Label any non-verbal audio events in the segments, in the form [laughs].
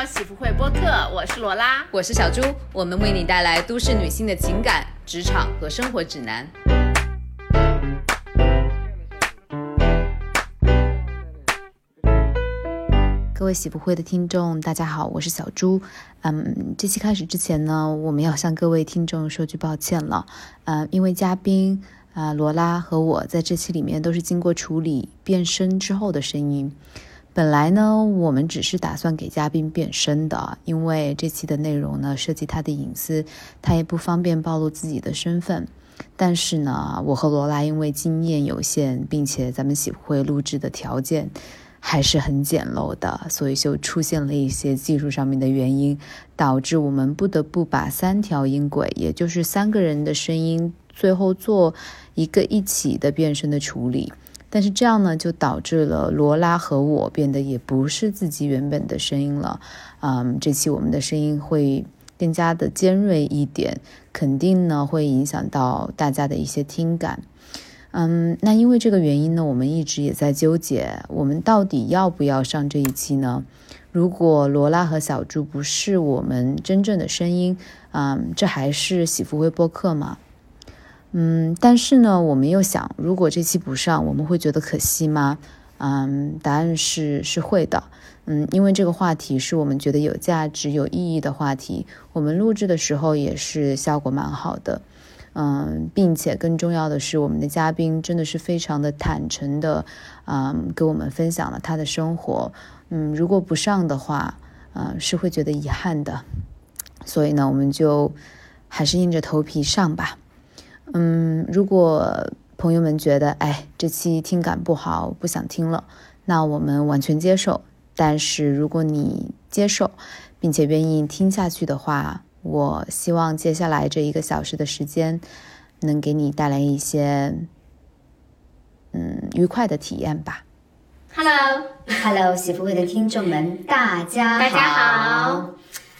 到喜福会播客，我是罗拉，我是小猪，我们为你带来都市女性的情感、职场和生活指南。各位喜福会的听众，大家好，我是小猪。嗯，这期开始之前呢，我们要向各位听众说句抱歉了。嗯，因为嘉宾啊罗拉和我在这期里面都是经过处理变声之后的声音。本来呢，我们只是打算给嘉宾变声的，因为这期的内容呢涉及他的隐私，他也不方便暴露自己的身份。但是呢，我和罗拉因为经验有限，并且咱们喜会录制的条件还是很简陋的，所以就出现了一些技术上面的原因，导致我们不得不把三条音轨，也就是三个人的声音，最后做一个一起的变声的处理。但是这样呢，就导致了罗拉和我变得也不是自己原本的声音了。嗯，这期我们的声音会更加的尖锐一点，肯定呢会影响到大家的一些听感。嗯，那因为这个原因呢，我们一直也在纠结，我们到底要不要上这一期呢？如果罗拉和小猪不是我们真正的声音，嗯，这还是喜福会播客吗？嗯，但是呢，我们又想，如果这期不上，我们会觉得可惜吗？嗯，答案是是会的。嗯，因为这个话题是我们觉得有价值、有意义的话题，我们录制的时候也是效果蛮好的。嗯，并且更重要的是，我们的嘉宾真的是非常的坦诚的，嗯，给我们分享了他的生活。嗯，如果不上的话，嗯，是会觉得遗憾的。所以呢，我们就还是硬着头皮上吧。嗯，如果朋友们觉得，哎，这期听感不好，不想听了，那我们完全接受。但是如果你接受，并且愿意听下去的话，我希望接下来这一个小时的时间，能给你带来一些，嗯，愉快的体验吧。Hello，Hello，喜福会的听众们，大家大家好。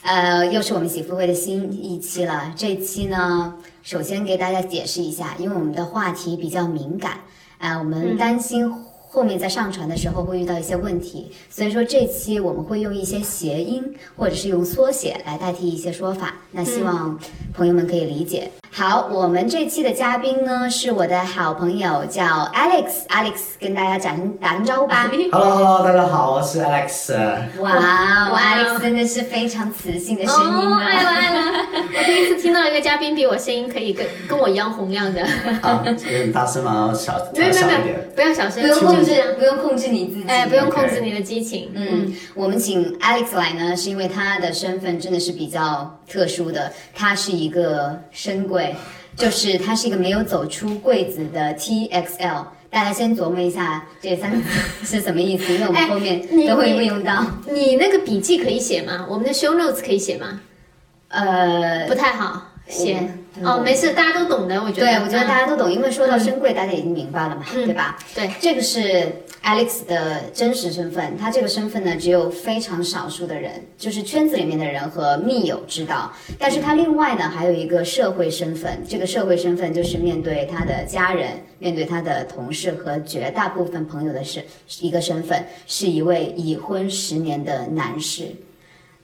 呃，又是我们喜福会的新一期了。这期呢，首先给大家解释一下，因为我们的话题比较敏感，啊，我们担心后面在上传的时候会遇到一些问题，所以说这期我们会用一些谐音或者是用缩写来代替一些说法。那希望朋友们可以理解。好，我们这期的嘉宾呢是我的好朋友，叫 Alex，Alex 跟大家打声打声招呼吧。[laughs] Hello，Hello，大家好，我是 Alex。哇，[laughs] Alex 真的是非常磁性的声音啊！爱了爱了，[laughs] 我第一次听到一个嘉宾比我声音可以跟跟我一样洪亮的。啊，有点大声吗？小，没有没有没有，不要小声，不用控制，不用控制你自己，哎，不用控制你的激情。嗯，我们请 Alex 来呢，是因为他的身份真的是比较特殊的，它是一个深柜。就是它是一个没有走出柜子的 T X L，大家先琢磨一下这三个字是什么意思，因为我们后面 [laughs] 都会运用到。你那个笔记可以写吗？我们的 show notes 可以写吗？呃，不太好。写哦，没事，大家都懂的，我觉得。对，我觉得大家都懂，因为说到深贵，大家已经明白了嘛，对吧？对，这个是 Alex 的真实身份，他这个身份呢，只有非常少数的人，就是圈子里面的人和密友知道。但是他另外呢，还有一个社会身份，这个社会身份就是面对他的家人、面对他的同事和绝大部分朋友的是一个身份，是一位已婚十年的男士。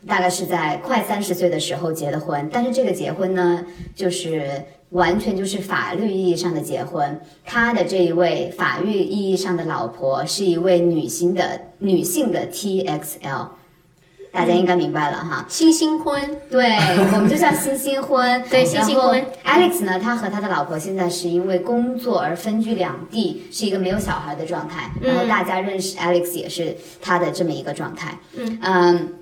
大概是在快三十岁的时候结的婚，但是这个结婚呢，就是完全就是法律意义上的结婚。他的这一位法律意义上的老婆是一位女性的女性的 T X L，大家应该明白了哈。新新婚，对我们就叫新新婚。[laughs] 对，新新婚。Alex 呢，他和他的老婆现在是因为工作而分居两地，是一个没有小孩的状态。然后大家认识 Alex 也是他的这么一个状态。嗯嗯。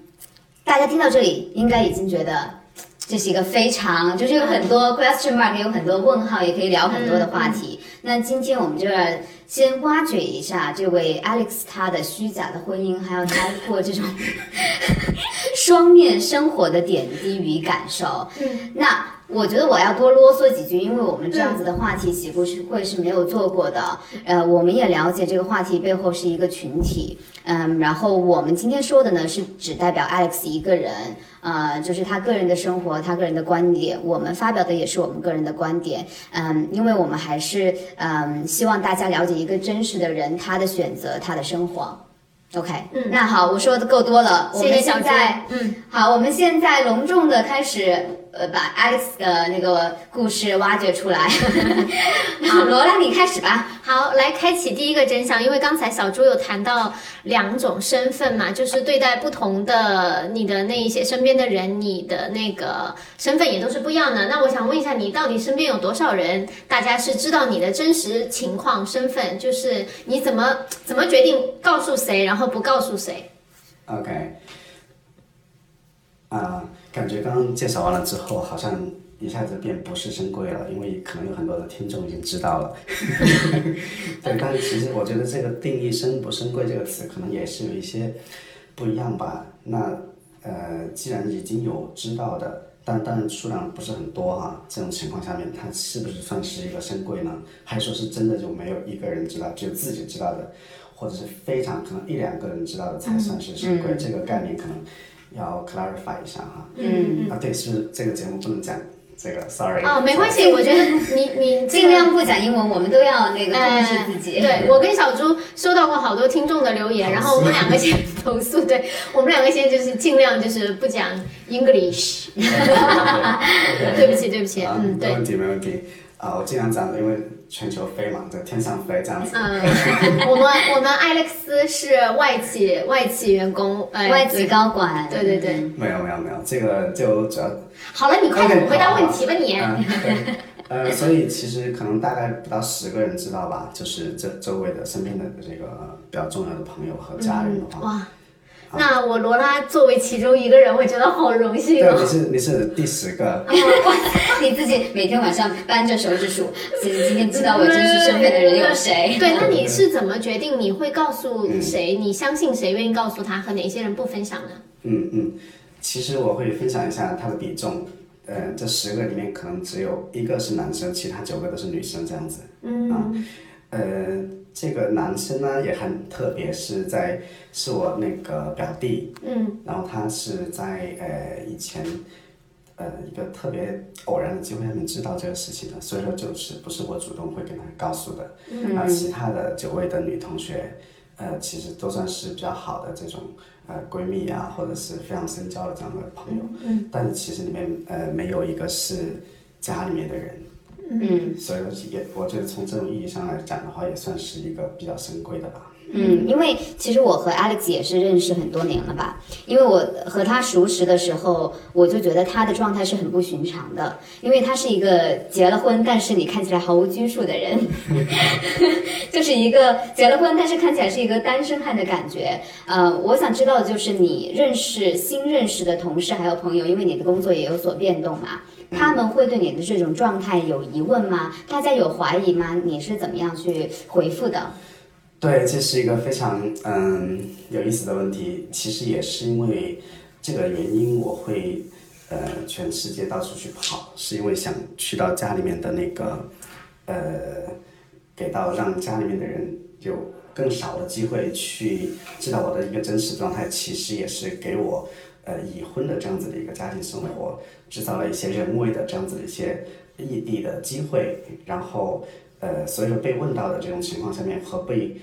大家听到这里，应该已经觉得这是一个非常，就是有很多 question mark，有很多问号，也可以聊很多的话题。那今天我们就要先挖掘一下这位 Alex 他的虚假的婚姻，还有包括这种 [laughs] 双面生活的点滴与感受。嗯，那。我觉得我要多啰嗦几句，因为我们这样子的话题起步是会是没有做过的。呃，我们也了解这个话题背后是一个群体。嗯，然后我们今天说的呢是只代表 Alex 一个人，呃，就是他个人的生活，他个人的观点。我们发表的也是我们个人的观点。嗯，因为我们还是嗯希望大家了解一个真实的人，他的选择，他的生活。OK，嗯，那好，我说的够多了，我们现在，嗯，好，我们现在隆重的开始，呃，把 Alex 的那个故事挖掘出来。好，[laughs] 罗拉，你开始吧。好，来开启第一个真相，因为刚才小猪有谈到两种身份嘛，就是对待不同的你的那一些身边的人，你的那个身份也都是不一样的。那我想问一下，你到底身边有多少人？大家是知道你的真实情况、身份，就是你怎么怎么决定告诉谁，然后不告诉谁？OK，啊，感觉刚刚介绍完了之后，好像。一下子变不是深贵了，因为可能有很多的听众已经知道了。[laughs] 对，但是其实我觉得这个定义“深不深贵”这个词可能也是有一些不一样吧。那呃，既然已经有知道的，但但数量不是很多哈，这种情况下面，它是不是算是一个深贵呢？还是说是真的就没有一个人知道，只有自己知道的，或者是非常可能一两个人知道的才算是深贵？这个概念可能要 clarify 一下哈。嗯啊，对，是不是这个节目不能讲？这个，sorry。哦，没关系，我觉得你你尽量不讲英文，我们都要那个控制自己。对我跟小朱收到过好多听众的留言，然后我们两个先投诉，对我们两个先就是尽量就是不讲 English。[laughs] [laughs] 对不起，对不起，嗯，对。没问题，没问题。啊，我尽量讲，因为全球飞嘛，在天上飞这样子。嗯，[laughs] 我们我们艾利克斯是外企外企员工，外企高管。对对对。没有没有没有，这个就主要。好了，你快点回答问题吧，你。嗯，对。呃，所以其实可能大概不到十个人知道吧，就是这周围的身边的这个比较重要的朋友和家人的话。哇。那我罗拉作为其中一个人，我觉得好荣幸哦。对，你是你是第十个。你自己每天晚上扳着手指数，今今天知道我真实身份的人有谁？[laughs] 对，那你是怎么决定你会告诉谁？你相信谁愿意告诉他，和哪些人不分享呢？嗯嗯，其实我会分享一下他的比重。呃，这十个里面可能只有一个是男生，其他九个都是女生这样子。嗯。啊，呃。这个男生呢也很特别，是在是我那个表弟，嗯，然后他是在呃以前，呃一个特别偶然的机会他们知道这个事情的，所以说就是不是我主动会跟他告诉的，嗯，而其他的九位的女同学，呃其实都算是比较好的这种呃闺蜜啊，或者是非常深交的这样的朋友，嗯，但是其实里面呃没有一个是家里面的人。嗯，所以也我觉得从这种意义上来讲的话，也算是一个比较珍贵的吧。嗯，因为其实我和 Alex 也是认识很多年了吧。因为我和他熟识的时候，我就觉得他的状态是很不寻常的，因为他是一个结了婚，但是你看起来毫无拘束的人，[laughs] 就是一个结了婚，但是看起来是一个单身汉的感觉。呃，我想知道的就是你认识新认识的同事还有朋友，因为你的工作也有所变动嘛。他们会对你的这种状态有疑问吗？大家有怀疑吗？你是怎么样去回复的？对，这是一个非常嗯有意思的问题。其实也是因为这个原因，我会呃全世界到处去跑，是因为想去到家里面的那个呃，给到让家里面的人有更少的机会去知道我的一个真实状态。其实也是给我。呃，已婚的这样子的一个家庭生活，制造了一些人为的这样子的一些异地的机会，然后呃，所以说被问到的这种情况下面和被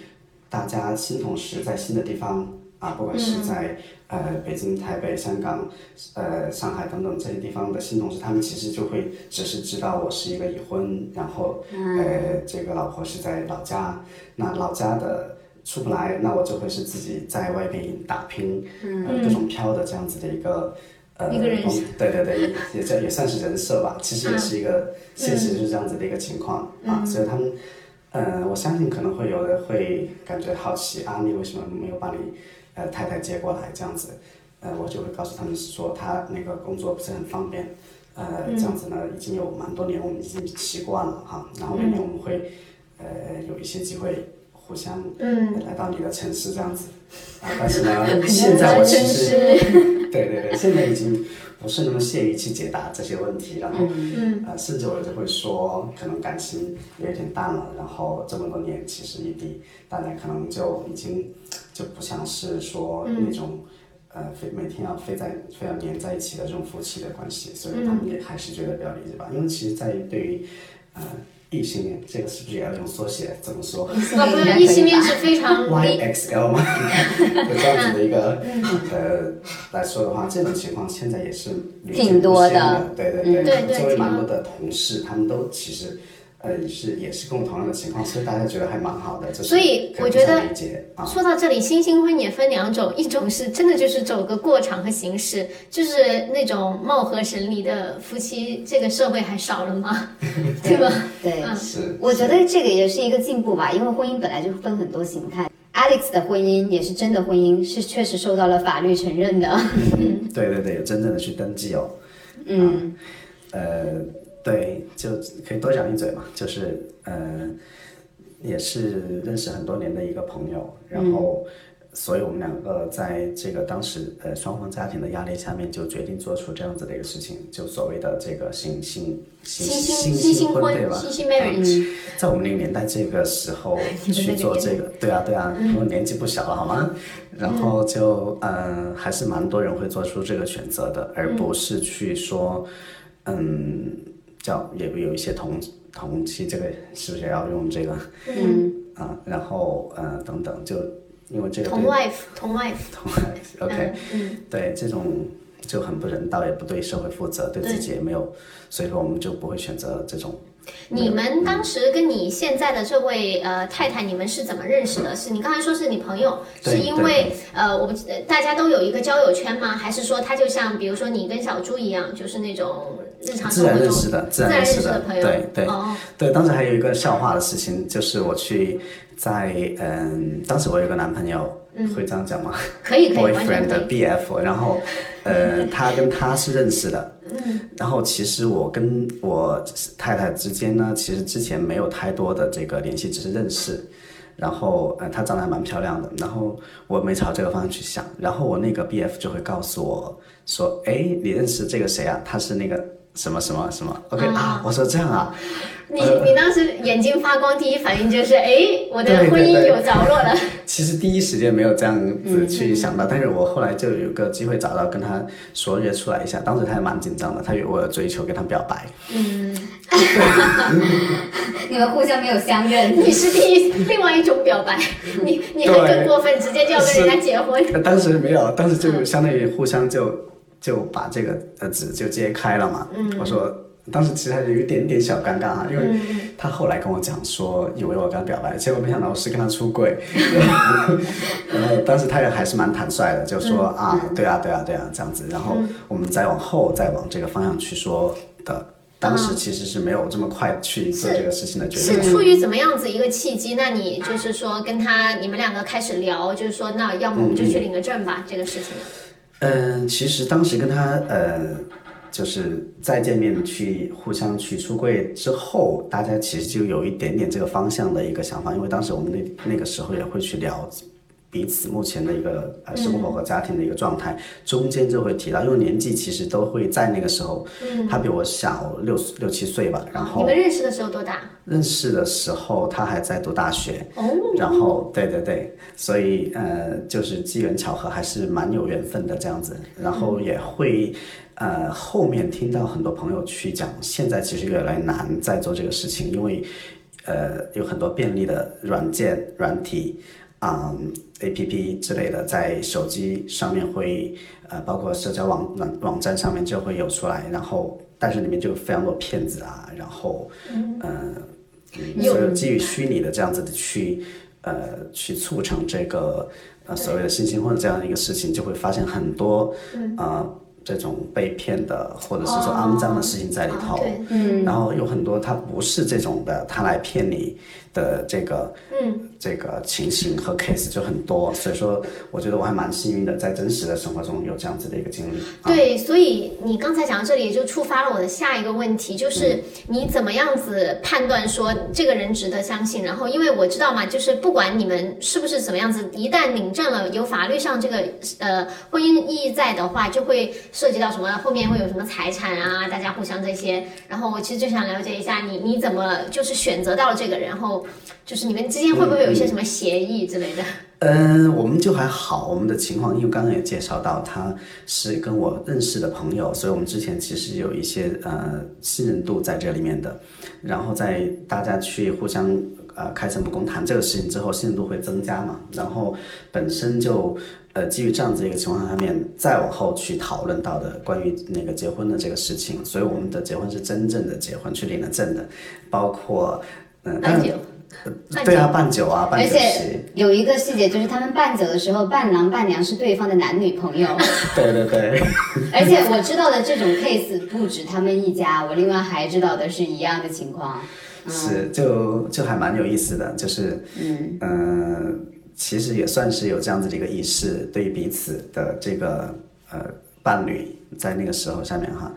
大家新同事在新的地方啊，不管是在呃北京、台北、香港、呃上海等等这些地方的新同事，他们其实就会只是知道我是一个已婚，然后呃这个老婆是在老家，那老家的。出不来，那我就会是自己在外边打拼，呃，各种飘的这样子的一个呃，对对对，也这也算是人设吧。其实也是一个现实是这样子的一个情况啊，所以他们，呃，我相信可能会有人会感觉好奇啊，你为什么没有把你呃太太接过来这样子？呃，我就会告诉他们说他那个工作不是很方便，呃，这样子呢已经有蛮多年，我们已经习惯了哈。然后每年我们会呃有一些机会。互相来到你的城市这样子，啊，但是呢，[laughs] 现在我其实，[laughs] 对对对，现在已经不是那么屑于去解答这些问题，然后，呃，甚至我就会说，可能感情有点淡了，然后这么多年其实异地，大家可能就已经就不像是说那种，呃，非每天要非在非要黏在一起的这种夫妻的关系，所以他们也还是觉得比较理解吧，因为其实，在于对于，呃。异性恋，这个是不是也要用缩写？怎么说？啊，不是，异性恋是非常 YXL 嘛，就 [laughs] 这样子的一个呃来说的话，这种情况现在也是屡见挺多的。不鲜的。对对对，周围蛮多的同事，他们都其实呃也是也是跟我同样的情况，所以大家觉得还蛮好的。就是所以可以我觉得互相理解啊，说到这里，新新婚也分两种，一种是真的就是走个过场和形式，就是那种貌合神离的夫妻，这个社会还少了吗？[laughs] 对吧？对，嗯是我觉得这个也是一个进步吧，因为婚姻本来就分很多形态。Alex 的婚姻也是真的婚姻，是确实受到了法律承认的。[laughs] 对对对，有真正的去登记哦。嗯，呃，对就可以多讲一嘴嘛就是嗯也是认识很多年的一个朋友然后所以我们两个在这个当时呃双方家庭的压力下面就决定做出这样子的一个事情就所谓的这个新新新新新婚对吧？嗯在我们那个年代这个时候去做这个对啊对啊因为年纪不小了好吗？然后就嗯还是蛮多人会做出这个选择的而不是去说嗯叫有有一些同同期这个是不是也要用这个？嗯啊，然后呃等等，就因为这个同对 wife 同 wife，同 OK，嗯对这种就很不人道，也不对社会负责，对自己也没有，所以说我们就不会选择这种。你们当时跟你现在的这位呃太太，你们是怎么认识的？是你刚才说是你朋友，是因为呃我们呃大家都有一个交友圈吗？还是说他就像比如说你跟小猪一样，就是那种日常自然认识的，自自然认识识的朋友？对对。哦，对，当时还有一个笑话的事情，就是我去在嗯，当时我有个男朋友，会这样讲吗可以可以，？boyfriend 的。BF，然后呃，[laughs] 他跟他是认识的，然后其实我跟我太太之间呢，其实之前没有太多的这个联系，只是认识。然后呃，她长得还蛮漂亮的，然后我没朝这个方向去想，然后我那个 BF 就会告诉我说，哎，你认识这个谁啊？他是那个什么什么什么？OK 啊，我说这样啊，你你当时眼睛发光，第一反应就是哎，我的婚姻有着落了。[laughs] 其实第一时间没有这样子去想到，但是我后来就有个机会找到跟他说约出来一下，当时他还蛮紧张的，他以为我有追求跟他表白，嗯。[laughs] 你们互相没有相认，你是第一另外一种表白，你你还更过分，直接就要跟人家结婚。呃当时没有，当时就相当于互相就就把这个呃纸就揭开了嘛。我说当时其实还有一点点小尴尬哈，因为他后来跟我讲说，以为我跟他表白，结果没想到我是跟他出轨。[laughs] 然后当时他也还是蛮坦率的，就说啊，对啊，对啊，对啊，这样子。然后我们再往后再往这个方向去说的。当时其实是没有这么快去做这个事情的决定。是出于怎么样子一个契机？那你就是说跟他你们两个开始聊，就是说那要么我们就去领个证吧，这个事情。嗯，其实当时跟他呃，就是再见面去互相去出柜之后，大家其实就有一点点这个方向的一个想法，因为当时我们那那个时候也会去聊彼此目前的一个呃生活和家庭的一个状态，中间就会提到，因为年纪其实都会在那个时候，他比我小六六七岁吧，然后你们认识的时候多大？认识的时候他还在读大学，哦，然后对对对，所以呃，就是机缘巧合，还是蛮有缘分的这样子。然后也会呃，后面听到很多朋友去讲，现在其实越来越难在做这个事情，因为呃有很多便利的软件、软体。嗯，A P P 之类的，在手机上面会，呃，包括社交网网网站上面就会有出来，然后但是里面就有非常多骗子啊，然后，呃，嗯所有基于虚拟的这样子的去，呃，去促成这个呃所谓的新新婚这样一个事情，就会发现很多，呃，这种被骗的或者是说肮脏的事情在里头。嗯。然后有很多他不是这种的，他来骗你的这个，嗯，这个情形和 case 就很多，所以说我觉得我还蛮幸运的，在真实的生活中有这样子的一个经历。啊、对，所以你刚才讲到这里，也就触发了我的下一个问题，就是你怎么样子判断说这个人值得相信？然后，因为我知道嘛，就是不管你们是不是怎么样子，一旦领证了，有法律上这个呃婚姻意义在的话，就会涉及到什么后面会有什么财产啊，大家互相这些。然后我其实就想了解一下你你怎么就是选择到了这个人，然后就是你们之间会不会有一些什么协议之类的？嗯，我们就还好，我们的情况，因为刚刚也介绍到，他是跟我认识的朋友，所以我们之前其实有一些呃信任度在这里面的，然后在大家去互相呃开诚布公谈这个事情之后，信任度会增加嘛，然后本身就呃基于这样子一个情况下面，再往后去讨论到的关于那个结婚的这个事情，所以我们的结婚是真正的结婚，去领了证的，包括嗯，当然，对啊，办酒啊，办而酒席且。有一个细节，就是他们办酒的时候，伴郎伴娘是对方的男女朋友。对 [laughs] 对对，[laughs] 而且我知道的这种 case 不止他们一家，我另外还知道的是一样的情况。是就就还蛮有意思的，就是嗯呃，其实也算是有这样子的一个仪式，对于彼此的这个呃伴侣，在那个时候下面哈。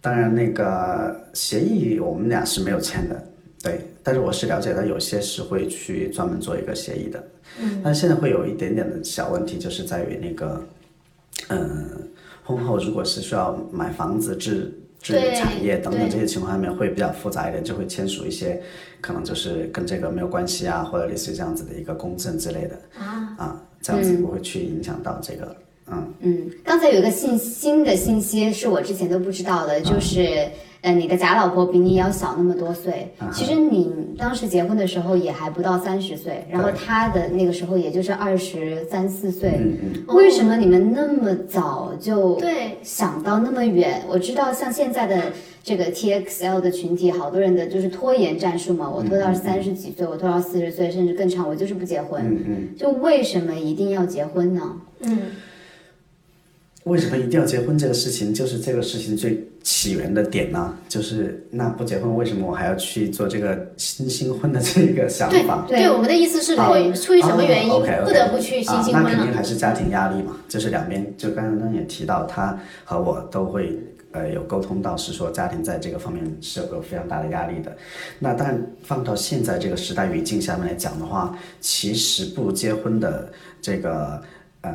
当然，那个协议我们俩是没有签的，对。但是我是了解到有些是会去专门做一个协议的，嗯。但是现在会有一点点的小问题，就是在于那个，嗯，婚后如果是需要买房子置置对产业等等这些情况下面会比较复杂一点，就会签署一些可能就是跟这个没有关系啊，或者类似于这样子的一个公证之类的啊，这样子不会去影响到这个，嗯。嗯，刚才有一个信新的信息是我之前都不知道的，就是呃，你的假老婆比你要小那么多岁。其实你当时结婚的时候也还不到三十岁，然后他的那个时候也就是二十三四岁。为什么你们那么早就对想到那么远？我知道像现在的这个 TXL 的群体，好多人的就是拖延战术嘛，我拖到三十几岁，我拖到四十岁，甚至更长，我就是不结婚。就为什么一定要结婚呢？嗯，为什么一定要结婚这个事情，就是这个事情最起源的点呢、就是那不结婚，为什么我还要去做这个新新婚的这个想法？对对，我们的意思是会出于什么原因不得不去新新婚啊？那肯定？还是家庭压力嘛，就是两边，就刚刚也提到，他和我都会呃有沟通到，是说家庭在这个方面是有个非常大的压力的。那但放到现在这个时代语境下面来讲的话，其实不结婚的这个呃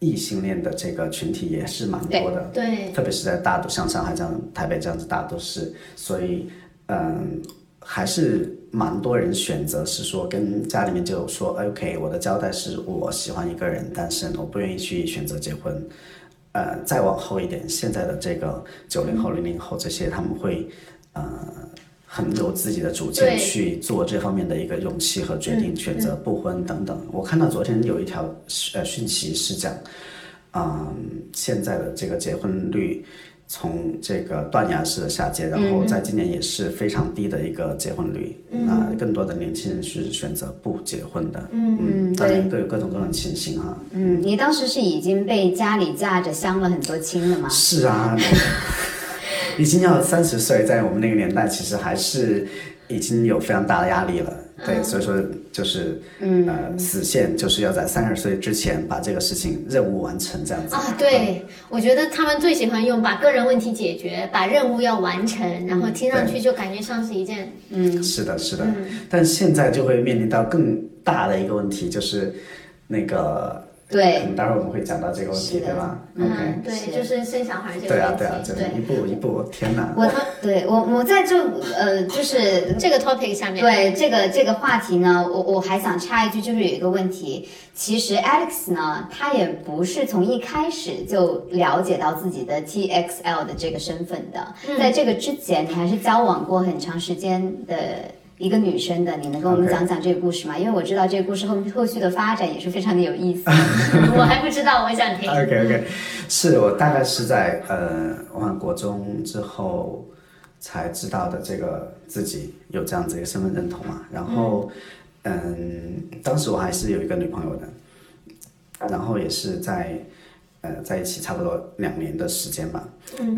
异性恋的这个群体也是蛮多的。对，特别是在大都像上海这样、台北这样子大都市，所以嗯，还是蛮多人选择是说跟家里面就说，OK，我的交代是我喜欢一个人但是，我不愿意去选择结婚。呃，再往后一点，现在的这个九零后、零零后这些，他们会呃很有自己的主见去做这方面的一个勇气和决定，选择不婚等等。我看到昨天有一条呃讯息是讲，嗯，现在的这个结婚率从这个断崖式的下跌，然后在今年也是非常低的一个结婚率，啊、更多的年轻人是选择不结婚的，嗯当然各有各种各种情形哈、嗯，你当时是已经被家里架着相了很多亲了吗？是啊，[laughs] 已经要三十岁，在我们那个年代，其实还是已经有非常大的压力了。对，所以说就是，呃，死线就是要在三十岁之前把这个事情任务完成，这样子。啊，对，我觉得他们最喜欢用把个人问题解决，把任务要完成，然后听上去就感觉像是一件嗯是的，是的。但现在就会面临到更大的一个问题，就是那个，对。可能待会儿我们会讲到这个问题，的对吧？嗯？OK，，对，就是生小孩这个对啊，问题对啊，就是一步一步，天哪！我对我我在这呃就是这个 topic 下面，对这个这个话题呢，我我还想插一句，就是有一个问题，其实 Alex 呢，他也不是从一开始就了解到自己的 TXL 的这个身份的，在这个之前，你还是交往过很长时间的。一个女生的，你能跟我们讲讲这个故事吗因为我知道这个故事后后续的发展也是非常的有意思。[laughs] 我还不知道，我想听。OK OK，是我大概是在呃，我看国中之后才知道的，这个自己有这样子一个身份认同嘛。然后，嗯当时我还是有一个女朋友的，然后也是在呃在一起差不多两年的时间吧。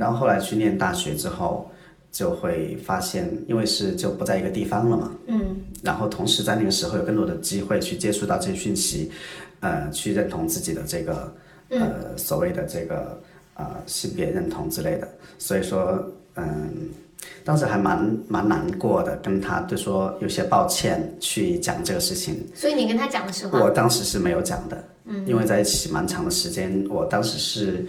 然后后来去念大学之后，就会发现，因为是就不在一个地方了嘛。嗯。然后同时在那个时候有更多的机会去接触到这些讯息，呃，去认同自己的这个呃所谓的这个呃性别认同之类的。所以说，嗯，当时还蛮蛮难过的，跟他就说有些抱歉去讲这个事情。所以你跟他讲的时候，我当时是没有讲的，嗯，因为在一起蛮长的时间，我当时是，嗯，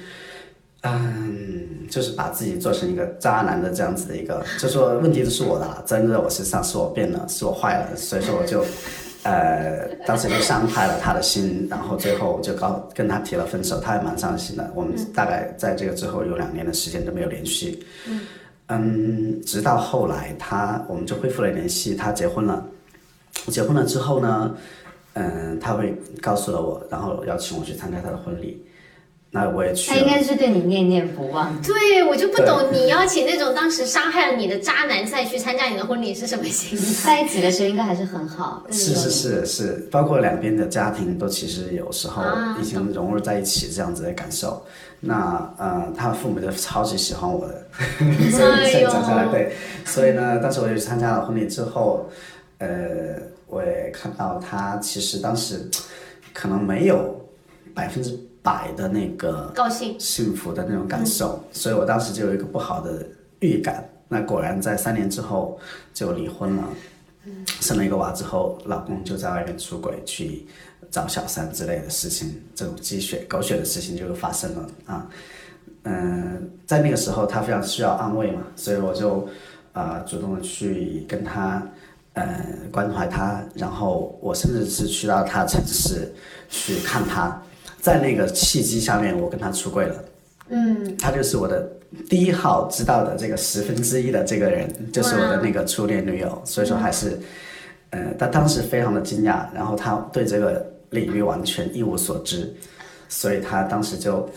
就是把自己做成一个渣男的这样子的一个，就说问题都是我的啦，责任在我身上，是我变了，是我坏了，所以说我就，呃，当时就伤害了他的心，然后最后就告跟他提了分手，他也蛮伤心的。我们大概在这个之后有两年的时间都没有联系，嗯，直到后来他我们就恢复了联系，他结婚了，结婚了之后呢，嗯，他会告诉了我，然后邀请我去参加他的婚礼，那我也去。他应该是对你念念不忘。对，我就不懂你邀请那种当时伤害了你的渣男再去参加你的婚礼是什么心态？[laughs] 在一起的时候应该还是很好。是是是是，包括两边的家庭都其实有时候啊已经融入在一起这样子的感受。那呃，他父母就超级喜欢我的，[laughs] 所以哎呦所以讲下来对，所以呢，当时我就去参加了婚礼之后，呃，我也看到他其实当时可能没有百分之百的那个高兴。幸福的那种感受，所以我当时就有一个不好的预感。那果然在三年之后就离婚了，生了一个娃之后，老公就在外面出轨去找小三之类的事情，这种鸡血狗血的事情就发生了啊。嗯，在那个时候他非常需要安慰嘛，所以我就呃主动的去跟他呃关怀他，然后我甚至是去到他的城市去看他，在那个契机下面，我跟他出柜了。嗯，他就是我的第一号知道的这个十分之一的这个人，就是我的那个初恋女友，所以说还是，呃，他当时非常的惊讶，然后他对这个领域完全一无所知，所以他当时就，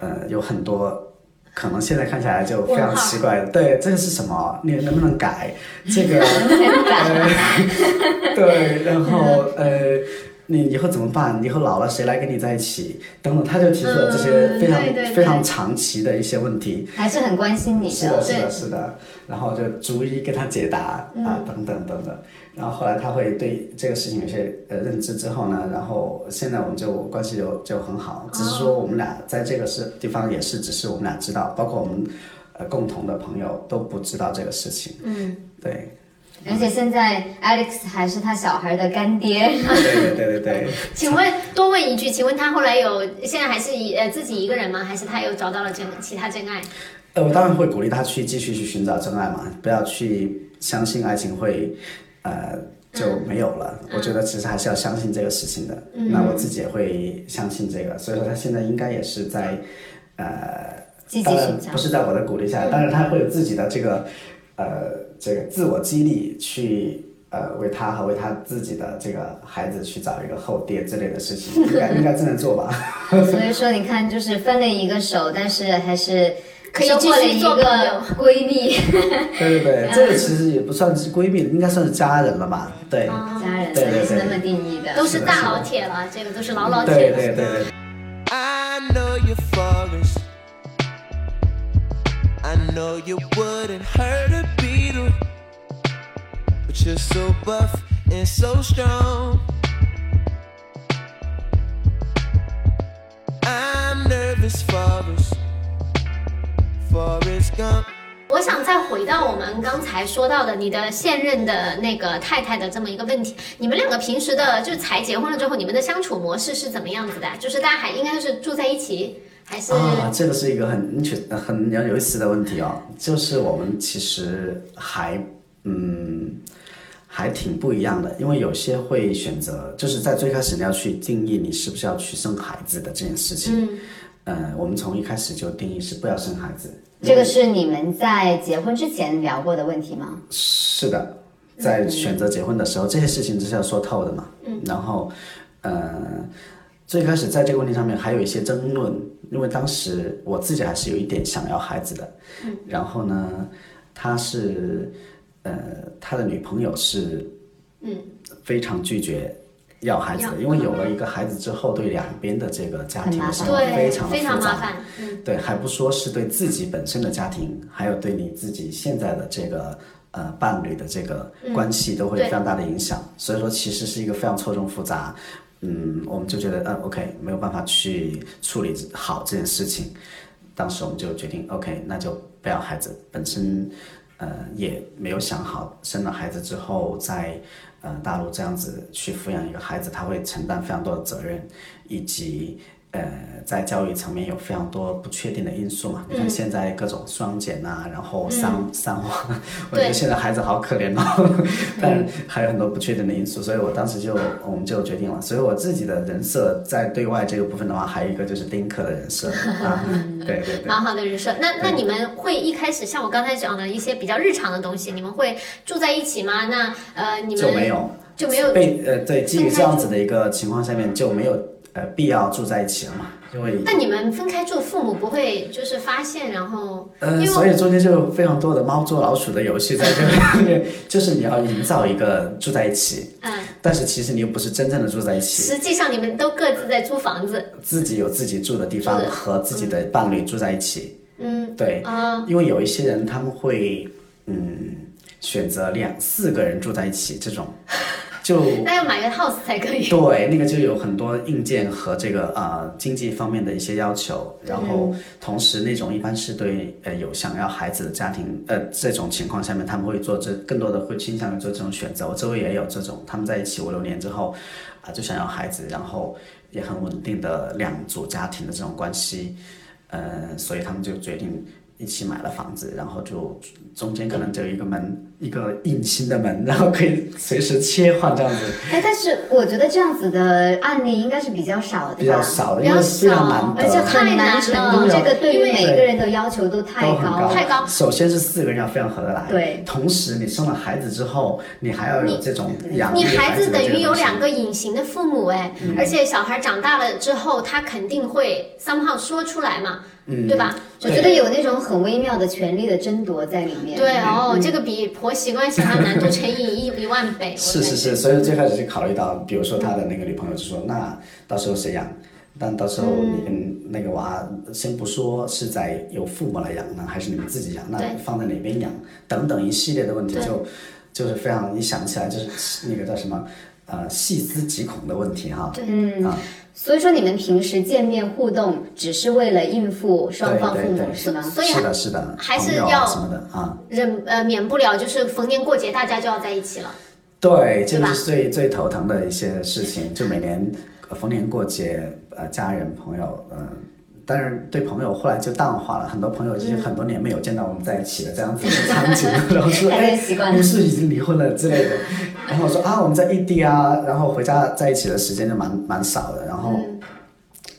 呃，有很多。可能现在看起来就非常奇怪，对，这个是什么？你能不能改？这个，呃、[laughs] 对，然后呃，你以后怎么办？以后老了谁来跟你在一起？等等，他就提出了这些嗯非常、非常长期的一些问题。还是很关心你是的，是的，是的，然后就逐一跟他解答啊，等等等等。然后后来他会对这个事情有些呃认知之后呢，然后现在我们就关系就就很好，只是说我们俩在这个是地方也是只是我们俩知道，包括我们呃共同的朋友都不知道这个事情。嗯，对，而且现在 Alex 还是他小孩的干爹。对对对对对。[laughs] 请问多问一句，请问他后来有现在还是一呃自己一个人吗？还是他又找到了真其他真爱？呃，我当然会鼓励他去继续去寻找真爱嘛，不要去相信爱情会，呃，就没有了。我觉得其实还是要相信这个事情的。嗯那我自己也会相信这个，所以说他现在应该也是在，呃，积极当然寻找不是在我的鼓励下，当然他会有自己的这个，呃，这个自我激励去。呃，为他和为他自己的这个孩子去找一个后爹之类的事情，应该 [laughs] 应该真的做吧。所以说，你看，就是分了一个手，但是还是可以收获了一个闺蜜 [laughs] 对对对，这个其实也不算是闺蜜，应该算是家人了吧？对，家人，对对对是那么定义的。都是大老铁了，这个都是老老铁了。对对对对。I know you're forest. I know you wouldn't hurt a beetle. But you're so buff and so strong. I'm nervous, Forrest. Forrest Gump. 我想再回到我们刚才说到的你的现任的那个太太的这么一个问题，你们两个平时的就才结婚了之后，你们的相处模式是怎么样子的？就是大家还应该是住在一起，还是？啊，这个是一个很很很有意思的问题哦。就是我们其实还嗯还挺不一样的，因为有些会选择就是在最开始你要去定义你是不是要去生孩子的这件事情。嗯。呃，我们从一开始就定义是不要生孩子。这个是你们在结婚之前聊过的问题吗？是的，在选择结婚的时候，这些事情都是要说透的嘛。嗯。然后，呃，最开始在这个问题上面还有一些争论，因为当时我自己还是有一点想要孩子的。嗯。然后呢，他是，呃，他的女朋友是，嗯，非常拒绝。要孩子的，因为有了一个孩子之后，对两边的这个家庭的生活非常的非常复杂。麻烦。嗯，对，还不说是对自己本身的家庭，还有对你自己现在的这个呃伴侣的这个关系都会有非常大的影响。所以说，其实是一个非常错综复杂。嗯，我们就觉得，嗯，OK，没有办法去处理好这件事情。当时我们就决定，OK，那就不要孩子。本身呃也没有想好，生了孩子之后在呃大陆这样子去抚养一个孩子，他会承担非常多的责任，以及呃，在教育层面有非常多不确定的因素嘛。你看现在各种双减啊，然后三、三化，[laughs] 我觉得现在孩子好可怜哦，[laughs] 但还有很多不确定的因素，所以我当时就我们就决定了。所以我自己的人设在对外这个部分的话，还有一个就是丁克的人设 [laughs] 啊，对对对。蛮好的人设。那那你们会一开始像我刚才讲的一些比较日常的东西，你们会住在一起吗？那呃，你们就没有就没有被呃对，基于这样子的一个情况下面就没有呃必要住在一起了嘛，因为那你们分开住，父母不会就是发现，然后呃，所以中间就非常多的猫捉老鼠的游戏在这里面，[laughs] 就是你要营造一个住在一起，嗯，但是其实你又不是真正的住在一起，实际上你们都各自在租房子，自己有自己住的地方和自己的伴侣住在一起，嗯。对，啊、因为有一些人他们会嗯选择两四个人住在一起这种，就 [laughs] 那要买个 house 才可以。对，那个就有很多硬件和这个呃经济方面的一些要求，然后同时那种一般是对呃有想要孩子的家庭呃这种情况下面，他们会做这更多的会倾向于做这种选择。我周围也有这种，他们在一起五六年之后啊、就想要孩子，然后也很稳定的两组家庭的这种关系，呃，所以他们就决定。一起买了房子，然后就中间可能只有一个门，一个隐形的门，然后可以随时切换这样子。哎，但是我觉得这样子的案例应该是比较少的吧，比较少的，比较因为非常难得，而且很难太难成了功。这个对于每个人的要求都太高。太高。首先是四个人要非常合得来，对。同时你生了孩子之后，你还要有这种养育你孩子等于有两个隐形的父母哎，而且小孩长大了之后，他肯定会 somehow 说出来嘛，对吧？我觉得有那种很微妙的权利的争夺在里面。对哦，这个比婆媳关系还要难度乘以一一万倍。是是是，所以最开始就考虑到，比如说他的那个女朋友就说，那到时候谁养？但到时候嗯你跟那个娃先不说是在由父母来养呢，还是你们自己养？那放在哪边养？等等一系列的问题对就就是非常一想起来就是那个叫什么呃细思极恐的问题哈。嗯啊，所以说你们平时见面互动，只是为了应付双方父母对对对是吗？所以是的，是的，还是要什么的啊。忍呃免不了就是逢年过节大家就要在一起了。对，这个是最最头疼的一些事情。就每年呃逢年过节，呃，家人朋友，嗯、当然对朋友后来就淡化了，很多朋友已经很多年没有见到我们在一起的这样子的场景，然后说，[laughs] 哎，不是已经离婚了之类的。然后我说啊，我们在异地啊，然后回家在一起的时间就蛮蛮少的，然后。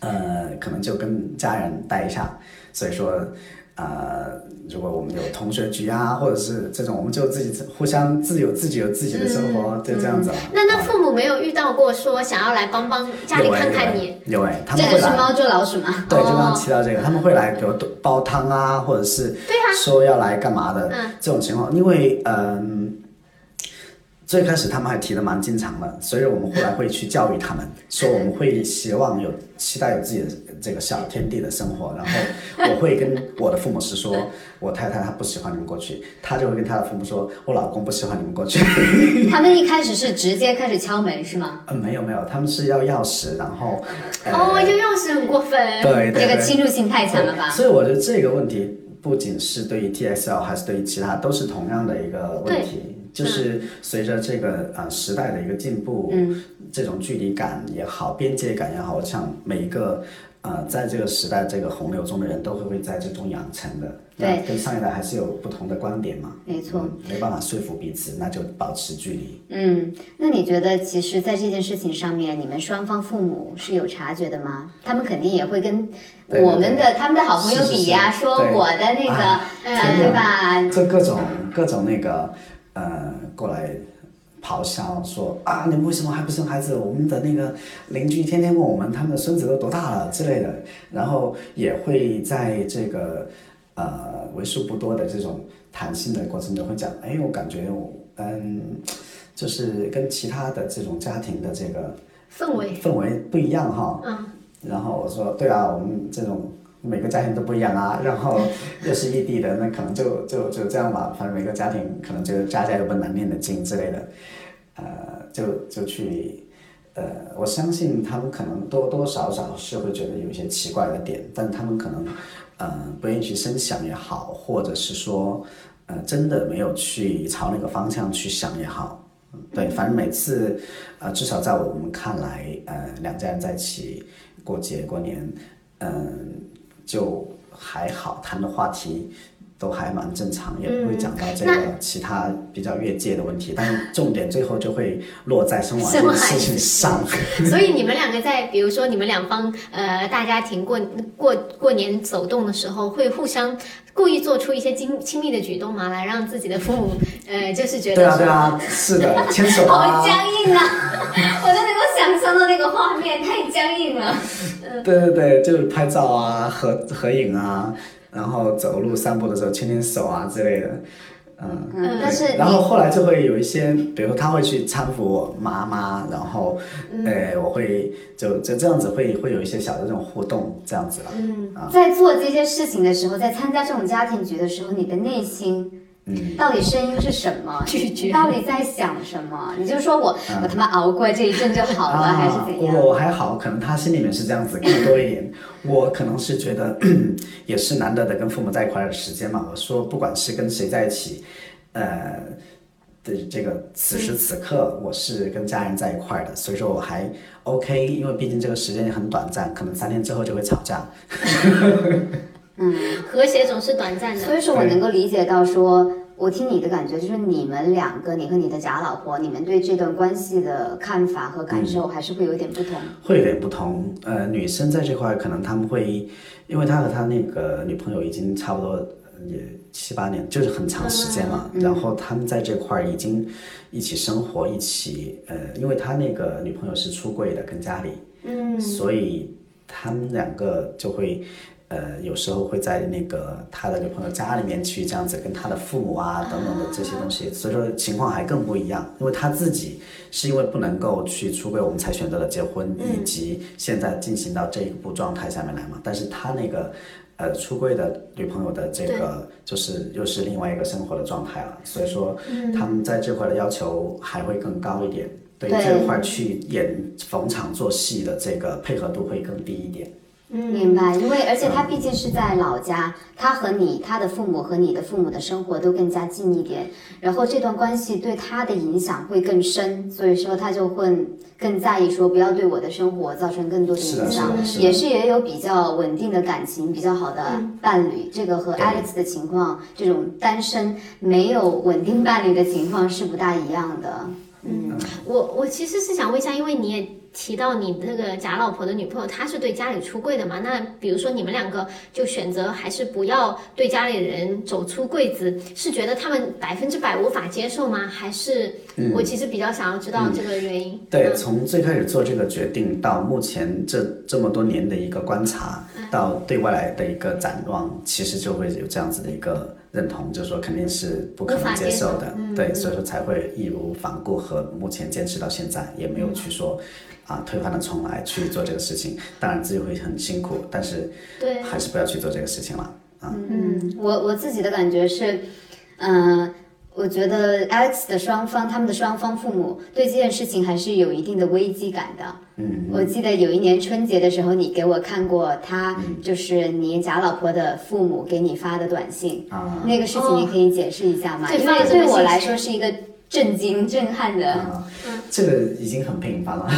呃，可能就跟家人待一下，所以说，呃，如果我们有同学局啊，或者是这种，我们就自己互相自有自己有自己的生活，就这样子了。那那啊父母没有遇到过说想要来帮帮家里看看有哎你？有哎，他这们会是猫捉老鼠吗。对，就刚哦刚提到这个，他们会来给我煲汤啊，或者是对啊说要来干嘛的嗯这种情况，因为嗯。最开始他们还提的蛮经常的，所以我们后来会去教育他们，说我们会希望有期待有自己的这个小天地的生活，然后我会跟我的父母是说，我太太她不喜欢你们过去，她就会跟她的父母说，我老公不喜欢你们过去。[laughs] 他们一开始是直接开始敲门是吗？嗯，[laughs] 没有没有，他们是要钥匙，然后呃哦，要钥匙很过分。对这个侵入性太强了吧？所以我觉得这个问题不仅是对于 TSL，还是对于其他，都是同样的一个问题。就是随着这个呃时代的一个进步，嗯，这种距离感也好，边界感也好，我想每一个呃在这个时代这个洪流中的人都会会在这中养成的。对跟上一代还是有不同的观点嘛。没错嗯，没办法说服彼此，那就保持距离。嗯，那你觉得其实，在这件事情上面，你们双方父母是有察觉的吗？他们肯定也会跟我们的他们的好朋友比呀、说我的那个、啊呃，真的对吧？这各种各种那个呃过来咆哮说啊，你们为什么还不生孩子？我们的那个邻居天天问我们他们的孙子都多大了之类的，然后也会在这个呃为数不多的这种谈心的过程中会讲，哎，我感觉我嗯，就是跟其他的这种家庭的这个氛围，氛围不一样哈。嗯。然后我说，对啊，我们这种每个家庭都不一样啊。然后又是异地的，那可能就就就这样吧。反正每个家庭可能就家家有本难念的经之类的，呃，就就去，呃，我相信他们可能多多少少是会觉得有一些奇怪的点，但他们可能，呃，不愿意去深想也好，或者是说，呃，真的没有去朝那个方向去想也好，对，反正每次，呃，至少在我们看来，呃，两家人在一起过节过年，嗯、就还好，谈的话题都还蛮正常，也不会讲到这个其他比较越界的问题，但是重点最后就会落在生娃这个事情上。[laughs] 所以你们两个在，比如说你们两方呃大家庭过过过年走动的时候，会互相故意做出一些亲亲密的举动吗？来让自己的父母 [laughs] 呃就是觉对啊，对啊，是的，[laughs] 牵手好啊，僵硬啊！我都能够想象到那个画面，太僵硬了。对对对，就是拍照啊、合合影啊，然后走路散步的时候牵牵手啊之类的，嗯。嗯，但是然后后来就会有一些，比如他会去搀扶我妈妈，然后，呃，我会就就这样子会会有一些小的这种互动，这样子了。嗯啊，在做这些事情的时候，在参加这种家庭局的时候，你的内心。嗯，到底声音是什么？[laughs] 拒绝到底在想什么？你就说我、我他妈熬过这一阵就好了，还是怎样？啊我还好，可能他心里面是这样子更多一点。[laughs] 我可能是觉得 [clears throat] 也是难得的跟父母在一块儿的时间嘛。我说不管是跟谁在一起，呃的这个此时此刻我是跟家人在一块儿的，所以说我还 OK，因为毕竟这个时间也很短暂，可能三天之后就会吵架。[laughs] 和谐总是短暂的。所以说我能够理解到说，我听你的感觉就是你们两个，你和你的假老婆，你们对这段关系的看法和感受还是会有点不同。会有点不同。呃，女生在这块可能他们会，因为他和他那个女朋友已经差不多呃也七八年，就是很长时间了。然后他们在这块儿已经一起生活，一起呃，因为他那个女朋友是出柜的，跟家里，嗯，所以他们两个就会。呃，有时候会在那个他的女朋友家里面去这样子跟他的父母啊等等的这些东西，所以说情况还更不一样。因为他自己是因为不能够去出柜，我们才选择了结婚，以及现在进行到这一步状态下面来嘛。但是他那个呃出柜的女朋友的这个就是又是另外一个生活的状态了，所以说他们在这块的要求还会更高一点。对对这块去演逢场作戏的这个配合度会更低一点。明白，因为而且他毕竟是在老家，他和你他的父母和你的父母的生活都更加近一点，然后这段关系对他的影响会更深，所以说他就会更在意说不要对我的生活造成更多的影响是是，也是也有比较稳定的感情、比较好的伴侣，这个和对。Alex 的情况，这种单身没有稳定伴侣的情况是不大一样的。嗯，我我其实是想问一下，因为你也提到你那个假老婆的女朋友，她是对家里出柜的嘛？那比如说你们两个就选择还是不要对家里人走出柜子，是觉得他们百分之百无法接受吗？还是我其实比较想要知道这个原因？对，嗯从最开始做这个决定到目前这这么多年的一个观察，嗯到对未来的一个展望，其实就会有这样子的一个认同，就是说肯定是不可能接受的，嗯对，所以说才会义无反顾和目前坚持到现在，也没有嗯去说啊推翻了重来去做这个事情，当然自己会很辛苦，但是对。还是不要去做这个事情了啊。嗯，我我自己的感觉是，嗯、我觉得 Alex 的双方，他们的双方父母对这件事情还是有一定的危机感的。嗯，我记得有一年春节的时候，你给我看过他，就是你假老婆的父母给你发的短信，啊。那个事情你可以解释一下吗？对因为对我来说是一个震惊、震撼的。啊，这个已经很频繁了。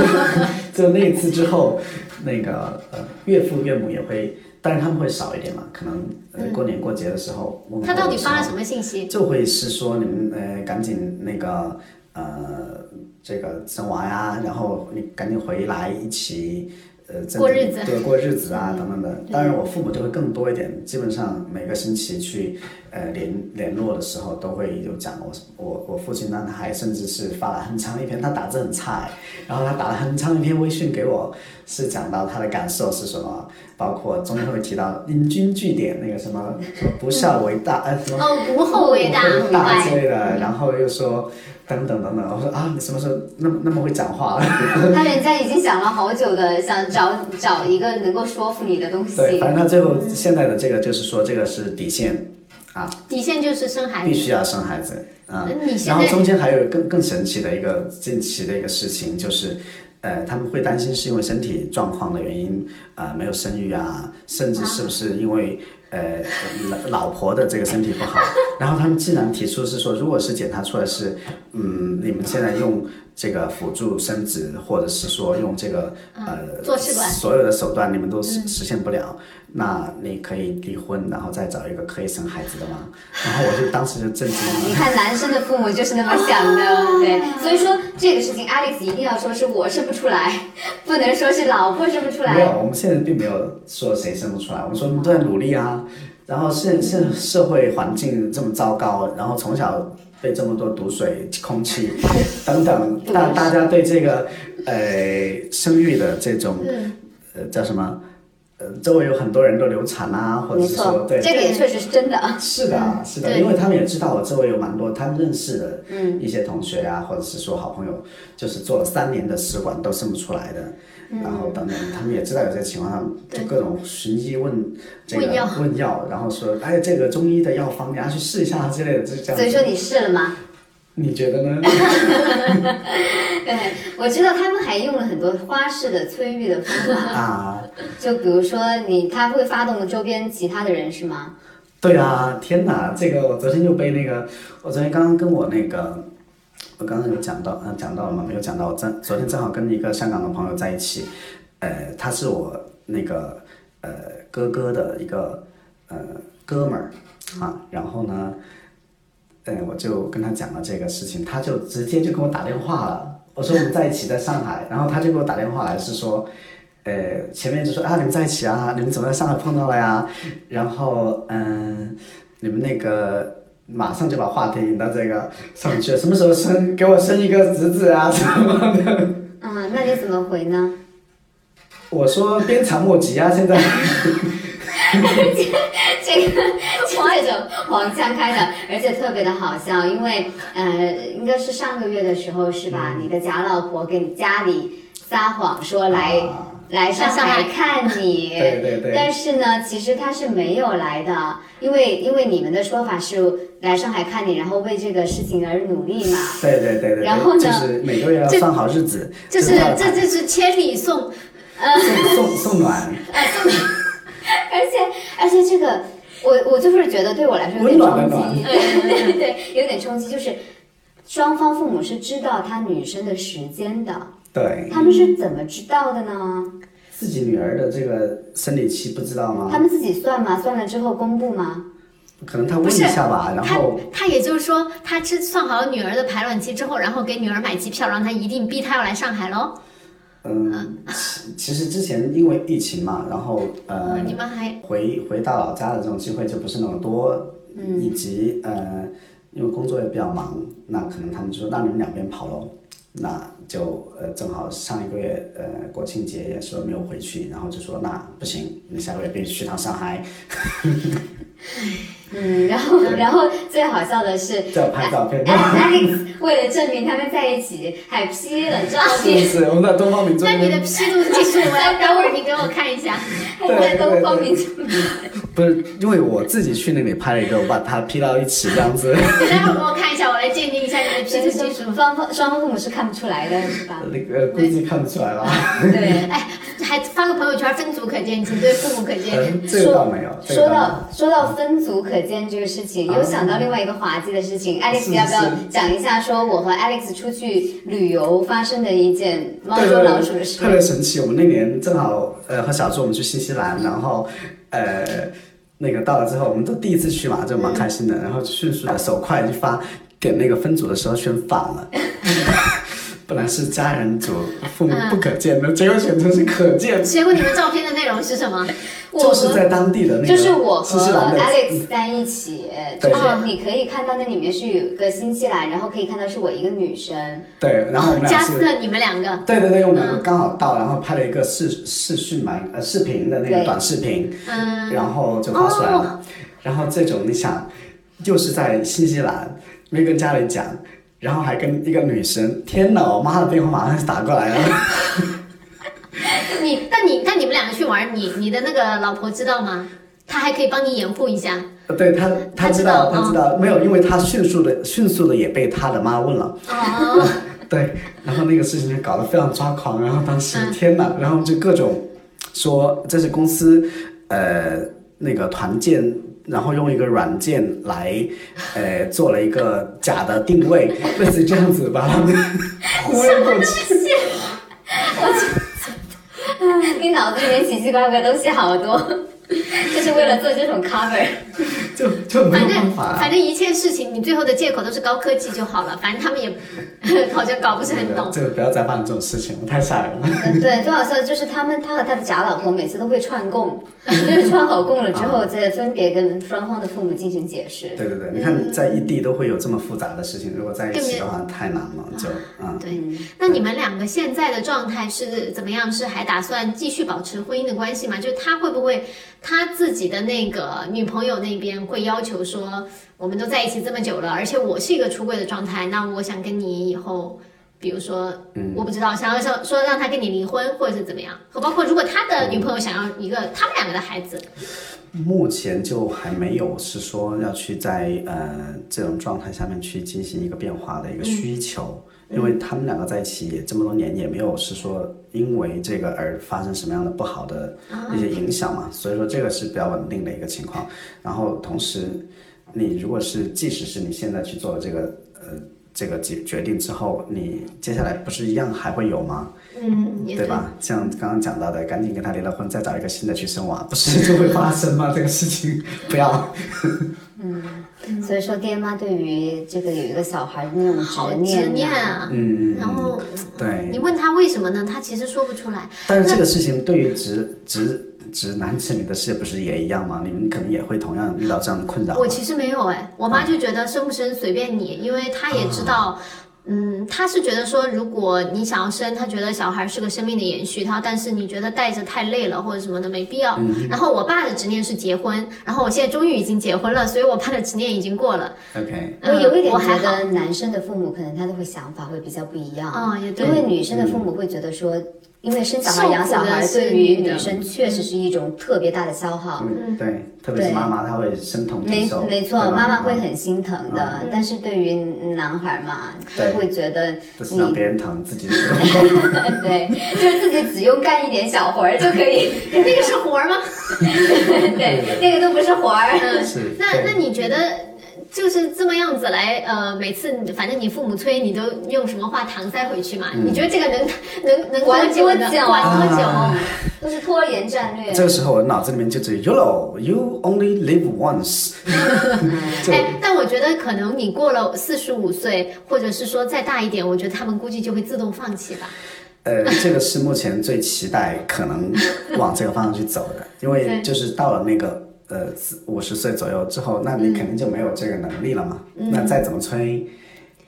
[laughs] 就那一次之后，那个呃岳父岳母也会，当然他们会少一点嘛，可能呃过年过节的时候问候的时候。他到底发了什么信息？就会是说你们呃赶紧那个呃这个生娃呀，然后你赶紧回来一起呃过日子对过日子啊等等的。当然我父母就会更多一点，基本上每个星期去呃联联络的时候都会有讲我我我父亲呢他还甚至是发了很长一篇，他打字很差哎，然后他打了很长一篇微信给我，是讲到他的感受是什么，包括中间会提到引经据典那个什么什么不孝为大呃什么。哦，无后为大之类的，然后又说等等等等，我说啊，你什么时候那么那么会讲话了？[laughs] 他人家已经想了好久的，想找找一个能够说服你的东西。对，反正他最后现在的这个就是说这个是底线啊，底线就是生孩子。必须要生孩子啊。然后中间还有更更神奇的一个近期的一个事情，就是呃，他们会担心是因为身体状况的原因啊、没有生育啊，甚至是不是因为呃老老婆的这个身体不好，然后他们竟然提出是说，如果是检查出来是，嗯，你们现在用这个辅助生殖，或者是说用这个呃做试管所有的手段你们都实实现不了，那你可以离婚，然后再找一个可以生孩子的吗？然后我就当时就震惊了。[laughs] 你看，男生的父母就是那么想的，[laughs] 对，所以说这个事情，Alex 一定要说是我生不出来，[laughs] 不能说是老婆生不出来没有，我们现在并没有说谁生不出来，我们说都在努力啊。然后现现社会环境这么糟糕，然后从小被这么多毒水、空气 [laughs] 等等，大大家对这个呃生育的这种呃叫什么？呃周围有很多人都流产啊，或者是说，对。这个也确实是真的。是的，是的，因为他们也知道我周围有蛮多他们认识的一些同学啊，或者是说好朋友，就是做了三年的试管都生不出来的，然后等等，他们也知道有这情况，他们就各种寻医问这个问药问药，然后说，哎，这个中医的药方你要去试一下之类的，就这样。所以说你试了吗？你觉得呢？[laughs] 对，我知道他们还用了很多花式的催育的方法，啊，[laughs] 就比如说你，他会发动周边其他的人是吗？对啊，天哪，这个我昨天就被那个，我昨天刚刚跟我那个，我刚刚有讲到，嗯、讲到了吗？没有讲到，我正昨天正好跟一个香港的朋友在一起，呃，他是我那个呃哥哥的一个呃哥们儿啊，然后呢，呃，我就跟他讲了这个事情，他就直接就给我打电话了。我说我们在一起在上海，然后他就给我打电话来是说，呃，前面就说啊你们在一起啊，你们怎么在上海碰到了呀？然后嗯，你们那个马上就把话题引到这个上面去了，什么时候生给我生一个侄子啊 [laughs] 什么的？啊，那你怎么回呢？我说鞭长莫及啊，现在 [laughs] 这个这种黄腔开的，而且特别的好笑，因为呃，应该是上个月的时候是吧？你的假老婆给你家里撒谎说来、啊来上海看你，对对对。但是呢，其实他是没有来的，因为因为你们的说法是来上海看你，然后为这个事情而努力嘛。对对对对对，然后呢就是每个月要这算好日子，这就是这这是千里送，送送送暖，[laughs] [laughs] 而且而且这个，我我就是觉得对我来说有点温暖的冲击，对对对，有点冲击，就是双方父母是知道他女生的时间的，对，他们是怎么知道的呢？自己女儿的这个生理期不知道吗？他们自己算吗？算了之后公布吗？可能他问一下吧，然后他也就是说，他知算好了女儿的排卵期之后，然后给女儿买机票，让她一定逼她要来上海喽。嗯，其其实之前因为疫情嘛，然后呃，你们还回回到老家的这种机会就不是那么多，嗯以及呃，因为工作也比较忙，那可能他们就说那你们两边跑喽，那就呃正好上一个月呃国庆节也说没有回去，然后就说那不行，你下个月必须去趟上海，[laughs] 嗯，然后然后最好笑的是叫拍照片。Alex 为了证明他们在一起，还 P 了照片，是？我们在东方明珠那你的，P 图技术，我要等会儿你给我看一下。[laughs] 还在东方明珠。[laughs] 不是因为我自己去那里拍了一个，我把它 P 到一起这样子。待会儿给我看一下，我来鉴定一下你的 P 图技术。双方双方父母是看不出来的，是吧？那个估计看不出来吧？对。哎，还发个朋友圈，分组可见，仅对父母可见。嗯，这个倒没有。说到说到分组可见这个事情，有想到另外一个滑稽的事情，Alex 要不要讲一下？说我和 Alex 出去旅游发生的一件猫捉老鼠的对，事特。别神奇。我们那年正好呃和小猪我们去新西兰，然后呃那个到了之后，我们都第一次去嘛，就蛮开心的，然后迅速的手快一发点那个分组的时候选反了。本来是家人组，父母不可见的，结果选成是可见，结果你们照片的内容是什么？就是在当地的那个就是我和 Alex 在一起，就对。是你可以看到那里面是有个新西兰，然后可以看到是我一个女生，对，然后我们俩是你们两个，对对对，我们两个刚好到，然后拍了一个视视讯嘛，呃，视频的那个短视频，嗯，然后就发出来了。然后这种你想，又是在新西兰，没跟家里讲，然后还跟一个女生，天哪，我妈的电话马上就打过来了。你，但你，但你们两个去玩，你你的那个老婆知道吗？她还可以帮你掩护一下。对他，她知他知道，道他知道，没有，因为他迅速的、迅速的也被他的妈问了。哦，[laughs] 对，然后那个事情就搞得非常抓狂，然后当时嗯天哪，然后就各种说这是公司呃那个团建，然后用一个软件来，呃，做了一个假的定位，[laughs] 类似于这样子把他们 [laughs] 忽悠过去。你脑子里面奇奇怪怪的东西好多，[laughs] 就是为了做这种 cover。[laughs] 就就没有反正办法、啊反正一切事情，你最后的借口都是高科技就好了。反正他们也 [laughs] 好像搞不是很懂。这个不要再办这种事情了，太吓人了。嗯对，最好笑的就是他们他和他的假老婆每次都会串供，就是串好供了之后再分别跟双方的父母进行解释。对对对，你看在异地都会有这么复杂的事情，如果在一起的话太难了，就嗯。对，那你们两个现在的状态是怎么样？是还打算继续保持婚姻的关系吗？就是他会不会他自己的那个女朋友那边会要求说，我们都在一起这么久了，而且我是一个出柜的状态，那我想跟你以后。比如说，我不知道，想要说说让他跟你离婚，或者是怎么样，和包括如果他的女朋友想要一个他们两个的孩子，目前就还没有是说要去在呃这种状态下面去进行一个变化的一个需求，因为他们两个在一起也这么多年，也没有是说因为这个而发生什么样的不好的一些影响嘛，所以说这个是比较稳定的一个情况。然后同时，你如果是即使是你现在去做了这个呃这个决决定之后，你接下来不是一样还会有吗？嗯，对吧？像刚刚讲到的，赶紧跟他离了婚，再找一个新的去生娃，不是就会发生吗？这个事情不要。所以说，爹妈对于这个有一个小孩的那种好执执念念啊，啊。嗯，然后对你。问他为什么呢？他其实说不出来。但是这个事情对于直直直男直女的事不是也一样吗？你们可能也会同样遇到这样的困扰。我其实没有哎，我妈就觉得生不生随便你，因为她也知道。嗯，他是觉得说，如果你想要生，他觉得小孩是个生命的延续，他但是你觉得带着太累了或者什么的，没必要。然后我爸的执念是结婚，然后我现在终于已经结婚了，所以我爸的执念已经过了。OK，我有一点觉我还好得男生的父母可能他的会想法会比较不一样，啊也对因为女生的父母会觉得说，因为生小孩养小孩对于女生确实是一种特别大的消耗。嗯，对，特别是妈妈，她会身同没受。没错，妈妈会很心疼的，但是对于男孩嘛，对就会觉得就是让你别人疼，自己不用 [laughs] [laughs] 对，就是自己只用干一点小活儿就可以，[laughs] 那个是活儿吗？对，那个都不是活儿。嗯，是。那那你觉得就是这么样子来，呃，每次反正你父母催，你都用什么话搪塞回去嘛？你觉得这个能 [laughs] 能能管多久管多久？啊都是拖延战略。这个时候我脑子里面就只有 YOLO，You only live once [laughs] 就。哎，但我觉得可能你过了四十五岁，或者是说再大一点，我觉得他们估计就会自动放弃吧。[laughs] 呃，这个是目前最期待可能往这个方向去走的，因为对就是到了那个呃五十岁左右之后，那你肯定就没有这个能力了嘛。嗯那再怎么催，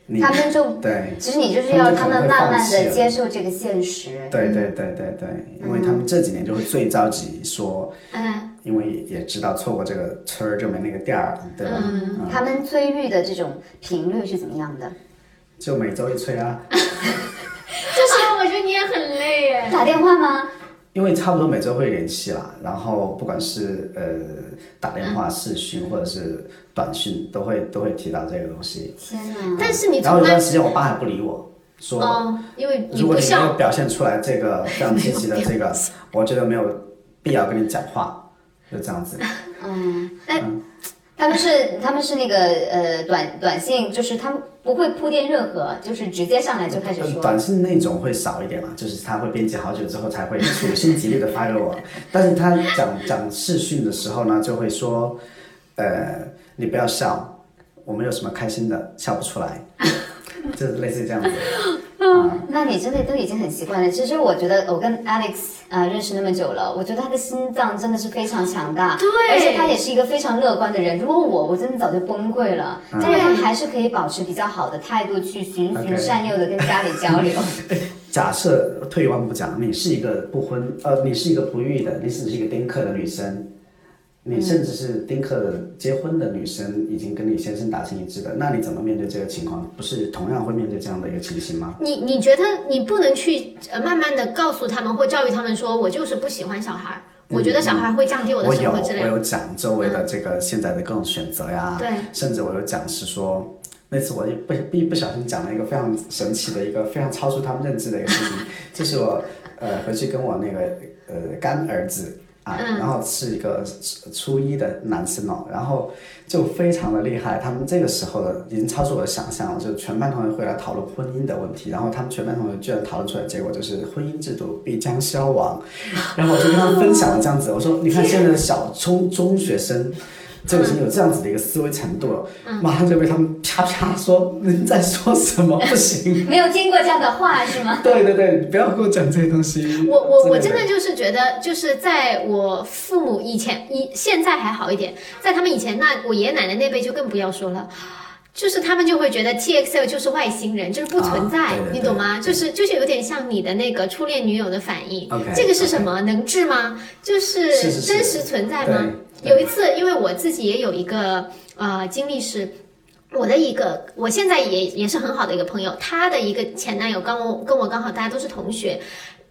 你他们就对其实你就是要他们慢慢的接受这个现实。对对对对对，因为他们这几年就会最着急说，嗯，因为也知道错过这个村儿就没那个店儿，对吧？嗯，他们催育的这种频率是怎么样的？就每周一催啊，[laughs] 就是我觉得你也很累耶。打电话吗？因为差不多每周会联系啦，然后不管是呃打电话、视讯或者是短讯，都会都会提到这个东西。天哪！但是你然后有段时间我爸还不理我，说哦，因为你如果你没有，表现出来这个非常积极的这个，[laughs] 我觉得没有必要跟你讲话，就这样子。嗯，哎他们是他们是那个呃短短信，就是他们不会铺垫任何，就是直接上来就开始说。短信那种会少一点嘛，就是他会编辑好久之后才会处心积虑的发给我，[laughs] 但是他讲讲视讯的时候呢，就会说，呃，你不要笑，我们有什么开心的，笑不出来，[laughs] 就是类似于这样子。那你真的都已经很习惯了。其实我觉得我跟 Alex 呃认识那么久了，我觉得他的心脏真的是非常强大，对而且他也是一个非常乐观的人。如果我，我真的早就崩溃了，但是他还是可以保持比较好的态度去循循善诱的跟家里交流。[laughs] 假设退一万步讲，你是一个不婚呃，你是一个不育的，你只是一个丁克的女生，你甚至是丁克的结婚的女生，已经跟你先生达成一致的，那你怎么面对这个情况？不是同样会面对这样的一个情形吗？你你觉得你不能去呃慢慢的告诉他们或教育他们说，我就是不喜欢小孩儿，我觉得小孩儿会降低我的生活质量。我有讲周围的这个现在的各种选择呀，对甚至我有讲是说，那次我也不一不小心讲了一个非常神奇的一个非常超出他们认知的一个事情，[laughs] 就是我呃回去跟我那个呃干儿子啊，然后是一个初初一的男生哦，然后就非常的厉害，他们这个时候的已经超出我的想象了，就全班同学会来讨论婚姻的问题，然后他们全班同学居然讨论出来结果就是婚姻制度必将消亡，然后我就跟他们分享了这样子，我说你看现在的小中中学生。就已经有这样子的一个思维程度了，马上就被他们啪啪说您在说什么不行。[laughs] 没有听过这样的话是吗？[laughs] 对对对，不要跟我讲这些东西。我我我真的就是觉得，就是在我父母以前，以现在还好一点，在他们以前，那我爷爷奶奶那辈就更不要说了。就是他们就会觉得 TXL 就是外星人，就是不存在，啊对对对你懂吗？就是就是有点像你的那个初恋女友的反应。这个是什么？能治吗？就是真实存在吗？对有一次，因为我自己也有一个呃经历是。我的一个，我现在也也是很好的一个朋友，她的一个前男友刚我跟我刚好大家都是同学，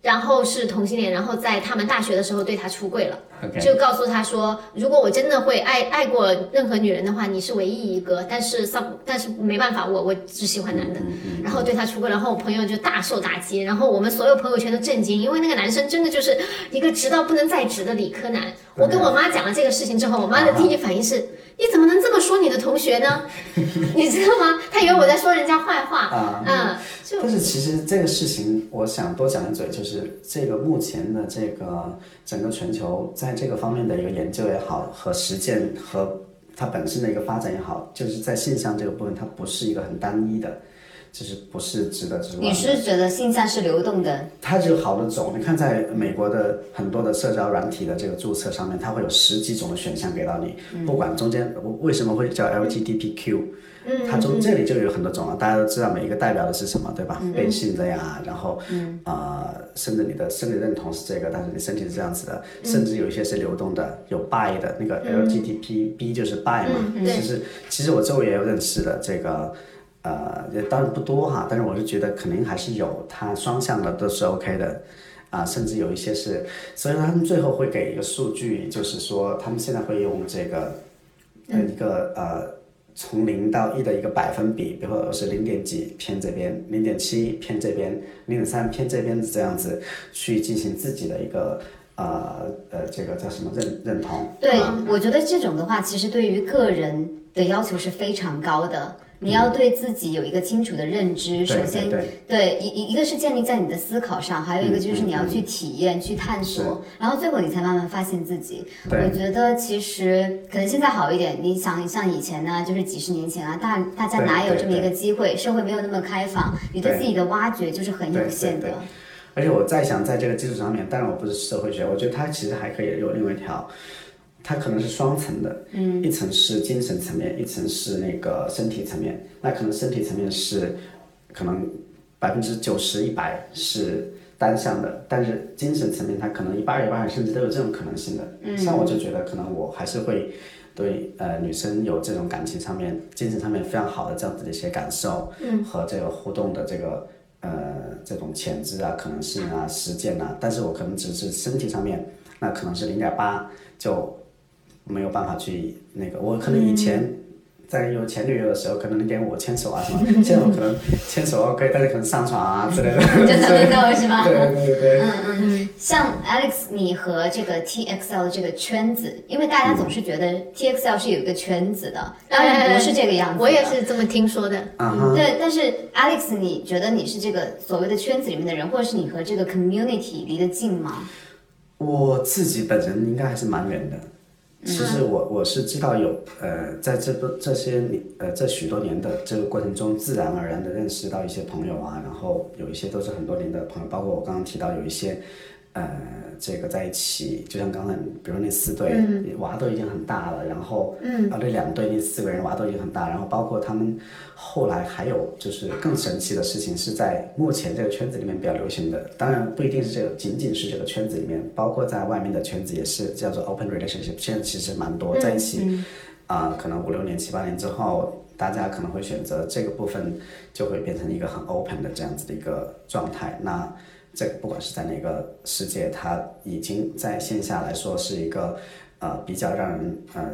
然后是同性恋，然后在他们大学的时候对她出柜了。就告诉他说，如果我真的会爱爱过任何女人的话，你是唯一一个。但是但是没办法，我我只喜欢男的。然后对他出轨，然后我朋友就大受打击，然后我们所有朋友圈都震惊，因为那个男生真的就是一个直到不能再直的理科男。我跟我妈讲了这个事情之后，我妈的第一反应是。你怎么能这么说你的同学呢？[laughs] 你知道吗？他以为我在说人家坏话。啊嗯，就但是其实这个事情，我想多讲一嘴，就是这个目前的这个整个全球在这个方面的一个研究也好，和实践和它本身的一个发展也好，就是在性向这个部分，它不是一个很单一的，就是不是直的直弯的。你是觉得性向是流动的？它就有好多种，你看在美国的很多的社交软体的这个注册上面，它会有十几种的选项给到你，不管中间为什么会叫 LGBTQ，它中这里就有很多种了，大家都知道每一个代表的是什么，对吧？变性的呀，然后呃，甚至你的生理认同是这个，但是你身体是这样子的，甚至有一些是流动的，有 bi 的那个 LGBTB 就是 bi 嘛，对。其实其实我周围也有认识的这个。呃，也当然不多哈，但是我是觉得肯定还是有，它双向的都是 OK 的，啊，甚至有一些是，所以他们最后会给一个数据，就是说他们现在会用这个，呃，一个呃，从零到一的一个百分比，比如说是零点几偏这边，零点七偏这边，零点三偏这边这样子去进行自己的一个呃呃这个叫什么认认同？对啊，我觉得这种的话，其实对于个人的要求是非常高的。你要对自己有一个清楚的认知，首先对对一一一个是建立在你的思考上，还有一个就是你要去体验、去探索，然后最后你才慢慢发现自己。我觉得其实可能现在好一点，你想像以前呢，就是几十年前啊，大大家哪有这么一个机会？社会没有那么开放，你对对自己的挖掘就是很有限的。而且我在想在这个基础上面，当然我不是社会学，我觉得它其实还可以有另外一条，它可能是双层的，嗯，一层是精神层面，一层是那个身体层面。那可能身体层面是可能百分之九十一百是单向的，但是精神层面它可能一半儿一半儿，甚至都有这种可能性的。嗯，像我就觉得可能我还是会。对，呃，女生有这种感情上面、精神上面非常好的这样子的一些感受，嗯，和这个互动的这个呃这种潜质啊、可能性啊、实践啊，但是我可能只是身体上面，那可能是零点八，就没有办法去那个，我可能以前。在有前女友的时候，可能零点五牵手啊什么，现在我可能牵手 OK，但是可能上床啊之类的。就能不能是吗？[laughs] 对对对。嗯嗯，像 Alex，你和这个 TXL 的这个圈子，因为大家总是觉得 TXL 是有一个圈子的，当然不是这个样子。我也是这么听说的。啊哈。对，但是 Alex，你觉得你是这个所谓的圈子里面的人，或者是你和这个 community 离得近吗？我自己本人应该还是蛮远的。其实我我是知道有呃，在这个这些年呃这许多年的这个过程中，自然而然的认识到一些朋友啊，然后有一些都是很多年的朋友，包括我刚刚提到有一些呃这个在一起，就像刚才比如那四对、娃都已经很大了，然后嗯。啊那两对那四个人娃都已经很大，然后包括他们后来还有就是更神奇的事情是在目前这个圈子里面比较流行的，当然不一定是这个仅仅是这个圈子里面，包括在外面的圈子也是叫做 open relationship，现在其实蛮多在一起，啊、可能五六年七八年之后，大家可能会选择这个部分就会变成一个很 open 的这样子的一个状态，那。这个不管是在哪个世界，它已经在线下来说是一个呃比较让人呃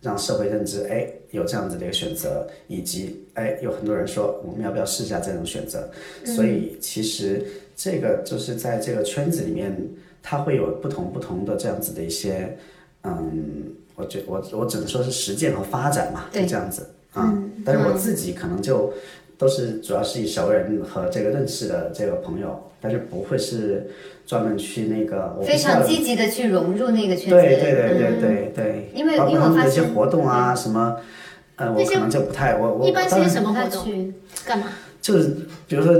让社会认知，哎，有这样子的一个选择，以及哎，有很多人说我们要不要试一下这种选择，所以其实这个就是在这个圈子里面，它会有不同不同的这样子的一些，嗯，我觉我我只能说是实践和发展嘛，就对。这样子啊、但是我自己可能就都是主要是以熟人和这个认识的这个朋友，但是不会是专门去那个我非常积极的去融入那个圈子。对对对对对对，因为因为我发他们的一些现活动啊什么，呃，我可能就不太我我一般些什么他活动？去干嘛？就是比如说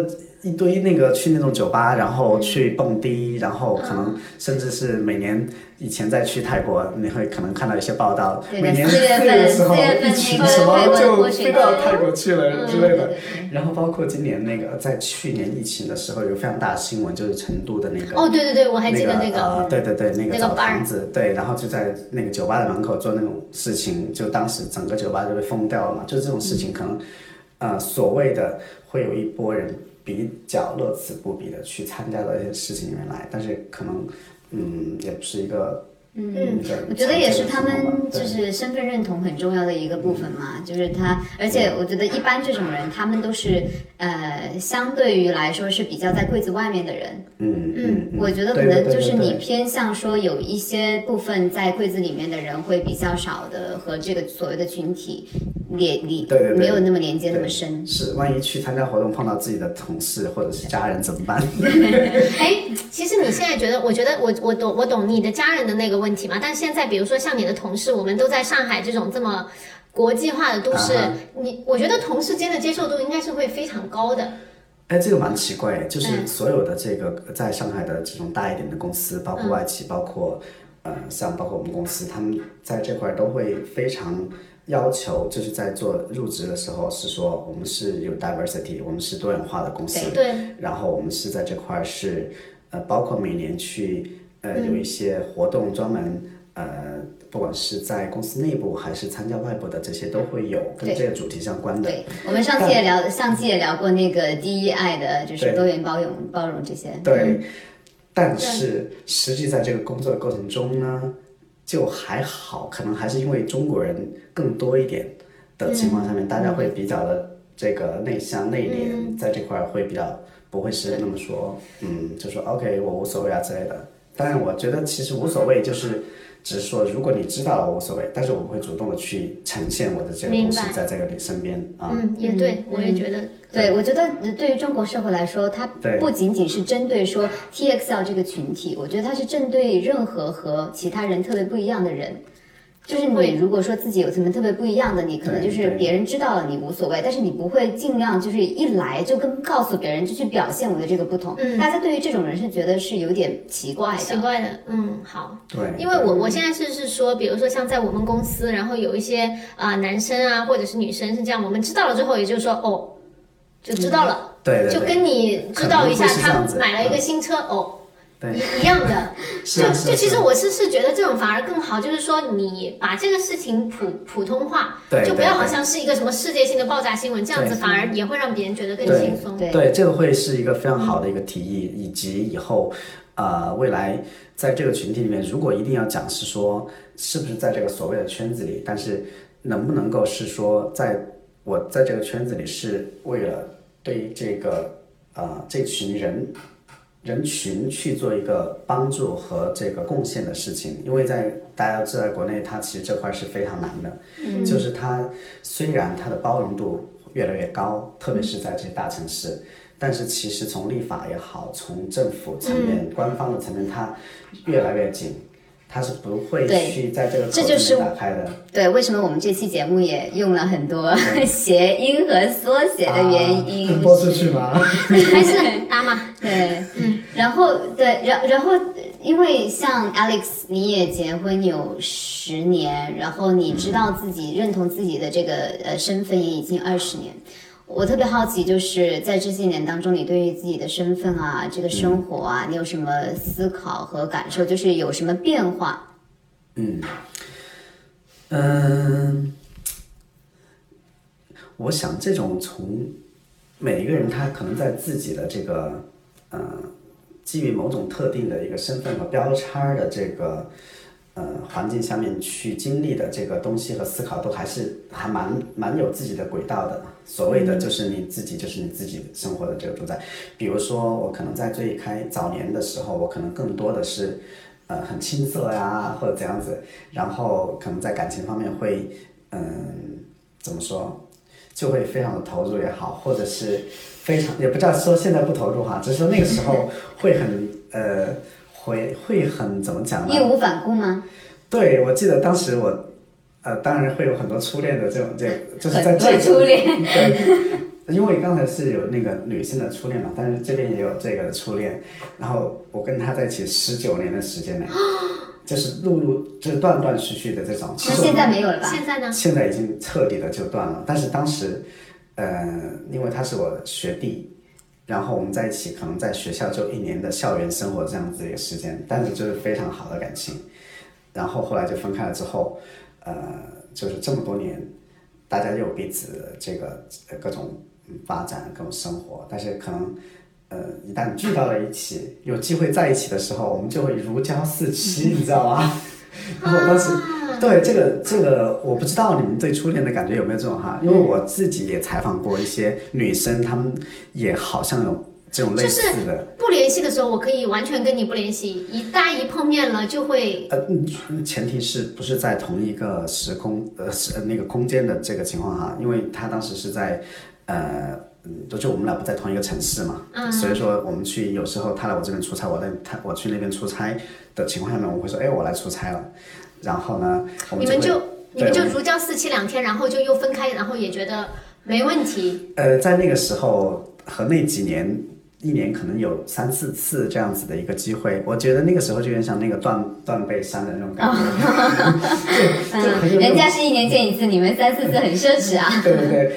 一堆那个去那种酒吧，然后去蹦迪，然后可能甚至是每年以前再去泰国，你会可能看到一些报道，每年四月的时候一群什么就飞到泰国去了之类的。然后包括今年那个在去年疫情的时候有个非常大的新闻，就是成都的那个哦，对对对，我还记得那个。对对对，那那个个澡堂子，对，然后就在那个酒吧的门口做那种事情，就当时整个酒吧就被封掉了嘛。就这种事情，可能，呃，所谓的会有一波人比较乐此不疲的去参加到一些事情里面来，但是可能，嗯，也不是一个，嗯，我觉得也是他们就是身份认同很重要的一个部分嘛，就是他，而且我觉得一般这种人，他们都是呃，相对于来说是比较在柜子外面的人。嗯嗯，我觉得可能就是你偏向说有一些部分在柜子里面的人会比较少的和这个所谓的群体连对没有那么连接那么深。是，万一去参加活动碰到自己的同事或者是家人怎么办？[laughs] 哎，其实你现在觉得，我觉得我我懂我懂你的家人的那个问题嘛。但现在比如说像你的同事，我们都在上海这种这么国际化的都市，啊你我觉得同事间的接受度应该是会非常高的。哎，这个蛮奇怪，就是嗯所有的这个在上海的这种大一点的公司，包括外企，包括呃像包括我们公司，他们在这块都会非常要求，就是在做入职的时候是说我们是有 diversity，我们是多元化的公司，对，然后我们是在这块是呃包括每年去呃嗯有一些活动专门呃。不管是在公司内部还是参加外部的，这些都会有跟这个主题相关的。对，我们上次也聊，上次也聊过那个 DEI 的，就是多元包容包容这些。对，但是实际在这个工作的过程中呢，就还好，可能还是因为中国人更多一点的情况下面，大家会比较的这个内向内敛，在这块儿会比较不会是那么说，嗯，就说 OK 我无所谓啊之类的。当然，我觉得其实无所谓，就是只是说，如果你知道了无所谓，但是我不会主动的去呈现我的这个东西在这个你身边啊。嗯，也对，我也觉得。对，我觉得呃对于中国社会来说，它不仅仅是针对说 TXL 这个群体，我觉得它是针对任何和其他人特别不一样的人。就是你如果说自己有什么特别不一样的，你可能就是别人知道了你无所谓，但是你不会尽量就是一来就跟告诉别人就去表现我的这个不同。嗯大家对于这种人是觉得是有点奇怪的。奇怪的，嗯，好，对，因为我我现在是是说，比如说像在我们公司，然后有一些啊、男生啊或者是女生是这样，我们知道了之后，也就是说哦，就知道了，对对对，就跟你知道一下他买了一个嗯新车、哦，对一一样的，[laughs] 就就其实我是是觉得这种反而更好，就是说你把这个事情普普通话，对就不要好像是一个什么世界性的爆炸新闻，这样子反而也会让别人觉得更轻松。对对，这个会是一个非常好的一个提议，以及以后，呃，未来在这个群体里面，如果一定要讲是说，是不是在这个所谓的圈子里，但是能不能够是说，在我在这个圈子里是为了对这个呃这群人人群去做一个帮助和这个贡献的事情，因为在大家都知道，国内它其实这块是非常难的，就是它虽然它的包容度越来越高，特别是在这些大城市，但是其实从立法也好，从政府层面、官方的层面，它越来越紧，它是不会去在这个口子这就是打开的。对，为什么我们这期节目也用了很多谐音和缩写的原因？啊播出去吗？[laughs] 还是打嘛，对，嗯，然后对，然然后，因为像 Alex，你也结婚有十年，然后你知道自己认同自己的这个呃身份也已经二十年。我特别好奇，就是在这些年当中，你对于自己的身份啊、这个生活啊，你有什么思考和感受？就是有什么变化？嗯，嗯我想这种从每一个人他可能在自己的这个呃，基于某种特定的一个身份和标签的这个呃环境下面去经历的这个东西和思考，都还是还蛮蛮有自己的轨道的。所谓的就是你自己，就是你自己生活的这个主宰。比如说，我可能在最开早年的时候，我可能更多的是呃很青涩呀，或者怎样子，然后可能在感情方面会嗯、怎么说？就会非常的投入也好，或者是非常也不知道说现在不投入哈，只是说那个时候会很呃会会很怎么讲呢？义无反顾吗？对，我记得当时我呃当然会有很多初恋的这种这 [laughs] 就是在这个初恋对，因为刚才是有那个女性的初恋嘛，但是这边也有这个初恋，然后我跟他在一起十九年的时间呢，[laughs] 就是陆陆就是断断续续的这种。其实现在没有了吧？现在呢？现在已经彻底的就断了。但是当时，呃，因为他是我的学弟，然后我们在一起，可能在学校就一年的校园生活这样子一个时间，但是就是非常好的感情。然后后来就分开了之后，呃，就是这么多年，大家又彼此这个各种发展、各种生活，但是可能。呃，一旦聚到了一起，有机会在一起的时候，我们就会如胶似漆，你知道吗？[laughs] 然后我当时对这个这个，我不知道你们对初恋的感觉有没有这种哈？因为我自己也采访过一些女生，她们也好像有这种类似的。不联系的时候，我可以完全跟你不联系，一旦一碰面了就会呃，嗯前提是不是在同一个时空呃是呃那个空间的这个情况哈？因为他当时是在呃。嗯，就我们俩不在同一个城市嘛，嗯所以说我们去有时候他来我这边出差，我在他我去那边出差的情况下面，我会说，哎，我来出差了，然后呢，我们你们就你们就如胶似漆两天，然后就又分开，然后也觉得没问题。呃，在那个时候和那几年，一年可能有三四次这样子的一个机会，我觉得那个时候就有点像那个断断背山的那种感觉，[laughs] 就就很有嗯，人家是一年见一次，你们三四次很奢侈啊。[laughs] 对对对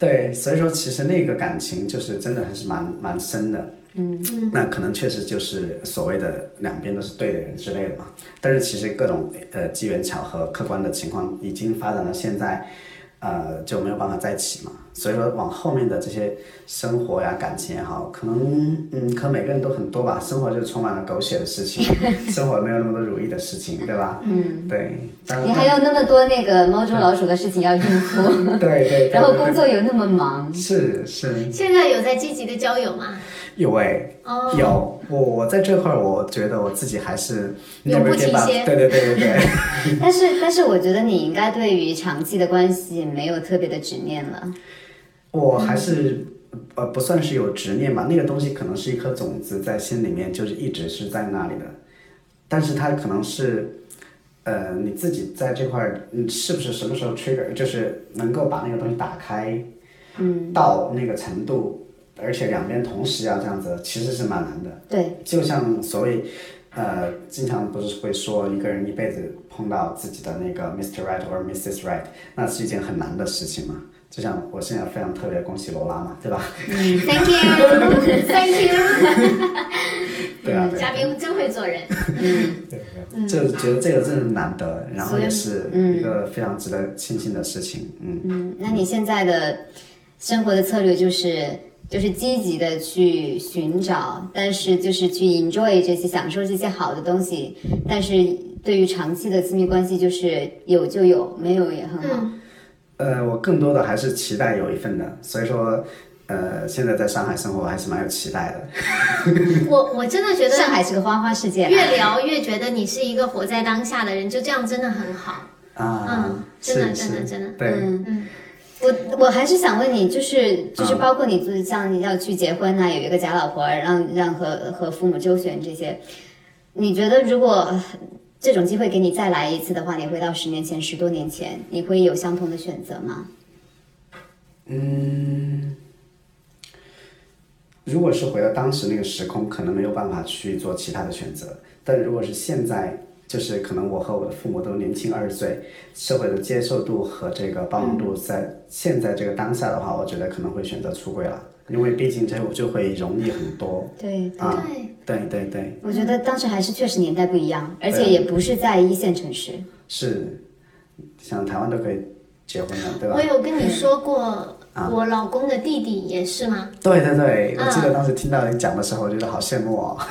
对，所以说其实那个感情就是真的还是蛮蛮深的。嗯，那可能确实就是所谓的两边都是对的人之类的嘛。但是其实各种呃机缘巧合、客观的情况已经发展到现在，呃就没有办法在一起嘛。所以说往后面的这些生活呀、感情也好，可能嗯，可能每个人都很多吧。生活就充满了狗血的事情，[laughs] 生活没有那么多如意的事情，对吧？嗯，对。你还有那么多那个猫捉老鼠的事情要应付，[laughs] 对对对，然后工作又那么忙，是是。现在有在积极的交友吗？有哎、哦有我我在这块儿，我觉得我自己还是有不 give up 对对对对对，[laughs] [laughs] 但是但是我觉得你应该对于长期的关系没有特别的执念了。我还是呃不算是有执念吧，那个东西可能是一颗种子在心里面，就是一直是在那里的，但是它可能是。呃，你自己在这块儿，你是不是什么时候 trigger，就是能够把那个东西打开，嗯，到那个程度，而且两边同时要这样子，其实是蛮难的。对，就像所谓，呃，经常不是会说一个人一辈子碰到自己的那个 Mr. Right 或者 Mrs. Right，那是一件很难的事情嘛。就像我现在非常特别恭喜罗拉嘛，对吧？Thank you，Thank you，[laughs] [laughs] 对啊，对啊嘉宾真会做人。对就觉得这个真的是难得，然后也是一个非常值得庆幸的事情。嗯，嗯，那你现在的生活的策略就是就是积极的去寻找，但是就是去 enjoy 这些享受这些好的东西，但是对于长期的亲密关系，就是有就有，没有也很好。呃，我更多的还是期待有一份的，所以说，呃，现在在上海生活还是蛮有期待的。[laughs] 我我真的觉得上海是个花花世界，越聊越觉得你是一个活在当下的人，就这样真的很好。啊，嗯真的真的真的对，嗯我我还是想问你，就是就是包括你就是像你要去结婚呐、有一个假老婆，让让和和父母周旋这些，你觉得如果呃这种机会给你再来一次的话，你回到十年前、十多年前，你会有相同的选择吗？嗯，如果是回到当时那个时空，可能没有办法去做其他的选择。但如果是现在，就是可能我和我的父母都年轻二十岁，社会的接受度和这个包容度在现在这个当下的话，我觉得可能会选择出柜了，因为毕竟这就会容易很多对，啊。对，对对对，我觉得当时还是确实年代不一样，而且也不是在一线城市。是，像台湾都可以结婚了，对吧我？有跟你说过，[laughs] 我老公的弟弟也是吗？对对对，我记嗯得当时听到你讲的时候，我觉得好羡慕哦。[laughs]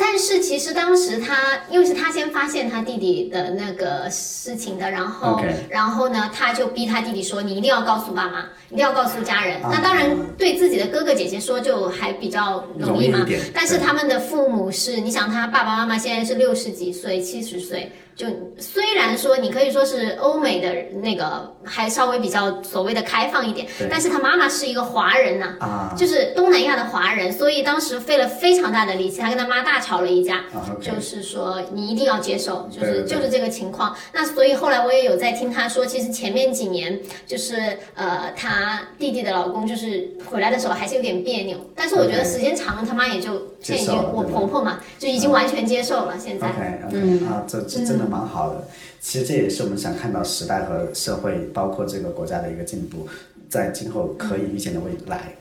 但是其实当时他，因为是他先发现他弟弟的那个事情的，然后 OK 然后呢，他就逼他弟弟说，你一定要告诉爸妈，一定要告诉家人。啊那当然对自己的哥哥姐姐说就还比较容易嘛容易一点，但是对他们的父母是，你想他爸爸妈妈现在是六十几岁、七十岁。就虽然说你可以说是欧美的那个还稍微比较所谓的开放一点，但是他妈妈是一个华人呐、啊。就是东南亚的华人，所以当时费了非常大的力气，他跟他妈大吵了一架，就是说你一定要接受，就是就是这个情况。那所以后来我也有在听他说，其实前面几年就是呃，他弟弟的老公就是回来的时候还是有点别扭，但是我觉得时间长了，他妈也就现在已经我接受了对吧婆婆嘛，就已经完全接受了。现在 OK OK、嗯啊，这这真的蛮好的。其实这也是我们想看到时代和社会，包括这个国家的一个进步，在今后可以预见的未来。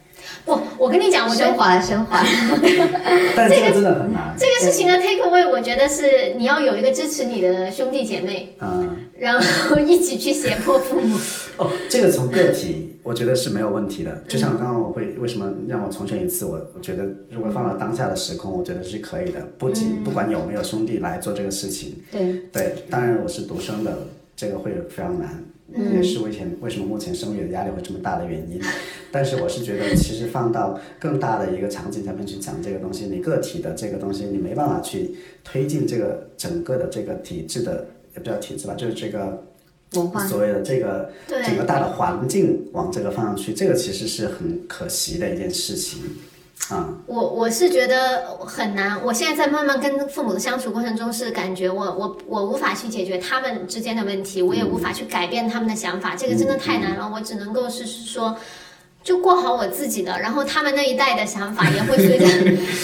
不，我跟你讲，我觉升得华升华，[laughs] 但这个真的很难。这个事情的 take away，我觉得是你要有一个支持你的兄弟姐妹，嗯，然后一起去胁迫父母。哦，这个从个体，我觉得是没有问题的。就像刚刚我会为什么让我重选一次，我我觉得如果放到当下的时空，我觉得是可以的。不仅不管有没有兄弟来做这个事情，对，对，当然我是独生的，这个会非常难，也是为前为什么目前生育的压力会这么大的原因。但是我是觉得，其实放到更大的一个场景下面去讲这个东西，你个体的这个东西，你没办法去推进这个整个的这个体制的，也不叫体制吧，就是这个文化所谓的这个对整个大的环境往这个方向去，这个其实是很可惜的一件事情啊。我我是觉得很难，我现在在慢慢跟父母的相处过程中，是感觉我我我无法去解决他们之间的问题，我也无法去改变他们的想法，这个真的太难了。我只能够是是说。就过好我自己的，然后他们那一代的想法也会随着，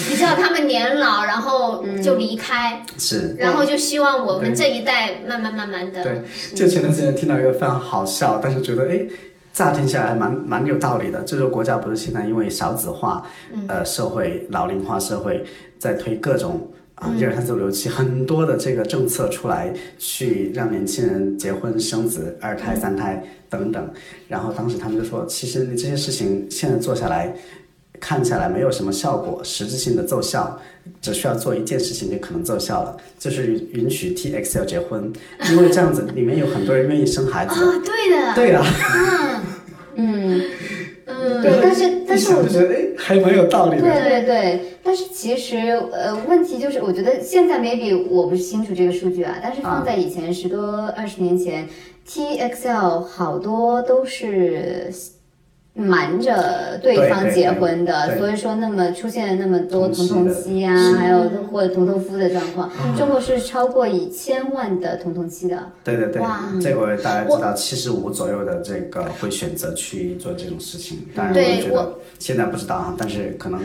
你知道他们年老，然后就离开，是，然后就希望我们这一代慢慢慢慢的，对，就前段时间听到一个非常好笑，但是觉得哎，乍听起来蛮蛮有道理的。这个国家不是现在因为少子化，呃，社会老龄化社会在推各种。啊，一二三四五六七，很多的这个政策出来，去让年轻人结婚生子、二胎、三胎等等。然后当时他们就说，其实你这些事情现在做下来，看起来没有什么效果，实质性的奏效，只需要做一件事情就可能奏效了，就是允许 TXL 结婚，因为这样子里面有很多人愿意生孩子的。啊，对的，对啊，嗯，嗯，对，但是但是我觉得。哎，还蛮有道理的。对对对，但是其实呃，问题就是，我觉得现在 maybe 我不是清楚这个数据啊，但是放在以前十多二十年前，TXL 好多都是瞒着对方结婚的，所以说那么出现了那么多同童童妻啊，还有或者童童夫的状况，中国是超过一千万的童童妻的。对对对。哇，这个大家知道，七十五左右的这个会选择去做这种事情。当然，对我我觉得现在不知道啊，但是可能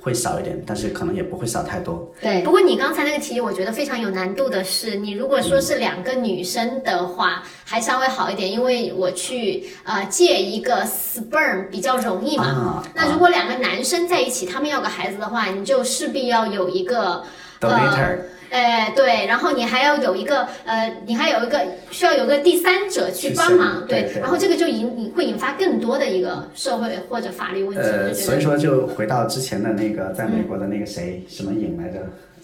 会少一点，但是可能也不会少太多。对，不过你刚才那个题，我觉得非常有难度的是，你如果说是两个女生的话，还稍微好一点，因为我去呃借一个 sperm 比较容易嘛。啊那如果两个男生在一起，他们要个孩子的话，你就势必要有一个 Donator 呃，对，然后你还要有一个呃，你还有一个需要有个第三者去去帮忙，申对对然后这个就引引会引发更多的一个社会或者法律问题。所以说就回到之前的那个，在美国的那个谁，什么影来着？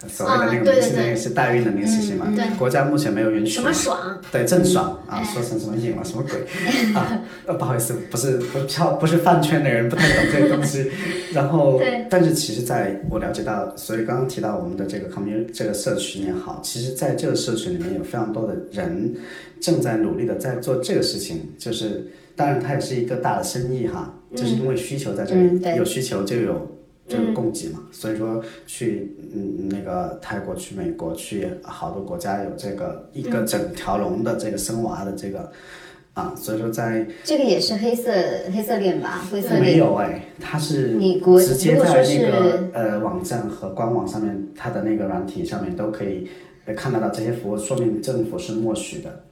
所谓的那个明星，那对个是代孕的那个事情嘛？对国家目前没有允许什么爽？对，郑爽啊，哎说成什么颖了，什么鬼啊？呃，不好意思，不是不是跳不是饭圈的人，不太懂这个东西。[laughs] 然后，但是其实在我了解到，所以刚刚提到我们的这个 community 这个社群也好，其实在这个社群里面有非常多的人正在努力的在做这个事情，就是当然它也是一个大的生意哈，就是因为需求在这里，嗯有需求就有。这个供给嘛，所以说去嗯那个泰国、去美国、去好多国家有这个一个整条龙的这个生娃的这个啊，所以说在这个也是黑色黑色链吧，灰色链没。有哎，它是你国直接在那个呃网站和官网上面，它的那个软体上面都可以呃看得到这些服务，说明政府是默许的。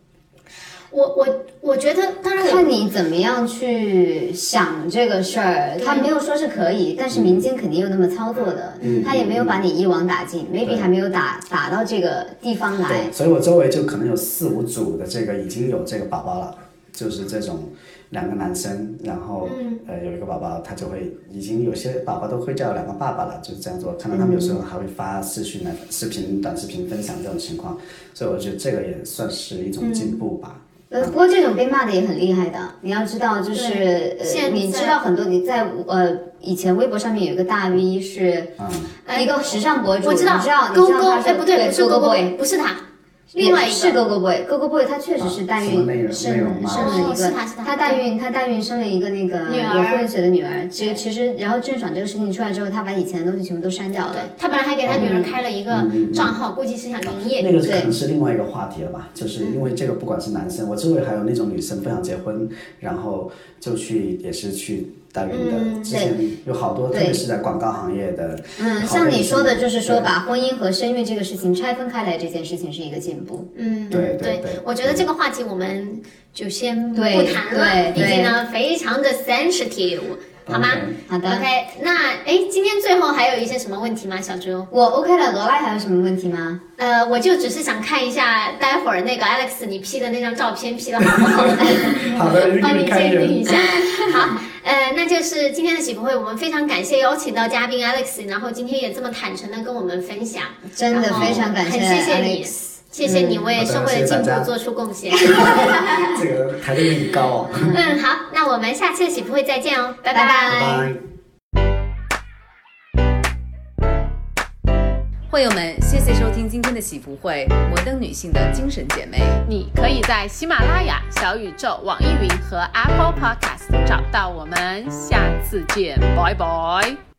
我我我觉得，当然看你怎么样去想这个事儿，他没有说是可以，但是民间肯定有那么操作的，他也没有把你一网打尽，maybe 还没有打打到这个地方来，。所以我周围就可能有四五组的这个已经有这个宝宝了，就是这种两个男生，然后、嗯呃有一个宝宝，他就会已经有些宝宝都会叫两个爸爸了，就是这样做。看到他们有时候还会发视讯来视频、短视频分享这种情况，所以我觉得这个也算是一种进步吧。呃，不过这种被骂的也很厉害的。你要知道，就是你知道很多你在呃以前微博上面有一个大 V 是哎一个时尚博主，我知道你知道，你勾勾，哎，不对，不是勾勾不是他，另外一是个。Go Go Boy。Go Go Boy 他确实是代孕生内容吗生了一个哦他是他，他代孕他代孕生了一个那个女儿有混血的女儿。其实其实，然后郑爽这个事情出来之后，他把以前的东西全部都删掉了。他本来还给他女儿开了一个账号，估计是想营业。那个可能是另外一个话题了吧，就是因为这个不管是男生，我周围还有那种女生不想结婚，然后就去也是去代孕的，之前有好多，特别是在广告行业的，嗯，像你说的，就是说把婚姻和生育这个事情拆分开来，这件事情是一个进步。嗯，对对对我觉得这个话题我们就先不对谈了，对毕竟呢非常的 sensitive，好吗好的 OK，那哎，今天最后还有一些什么问题吗，小猪？我 OK 了，罗拉还有什么问题吗？呃，我就只是想看一下，待会儿那个 Alex 你 P 的那张照片 P 的好不好？[laughs] 好的，[laughs] 给帮你。鉴定一下。[laughs] 好，呃，那就是今天的喜福会，我们非常感谢邀请到嘉宾 Alex，然后今天也这么坦诚的跟我们分享，真的非常感谢很谢谢你 Alex 谢谢你为社会的进步做出贡献。[laughs] 这个抬得有点高哦。嗯，好，那我们下期的喜福会再见哦，拜拜拜拜拜。会友们，谢谢收听今天的喜福会，摩登女性的精神姐妹。你可以在喜马拉雅、小宇宙、网易云和 Apple Podcast 找到我们。下次见，拜拜。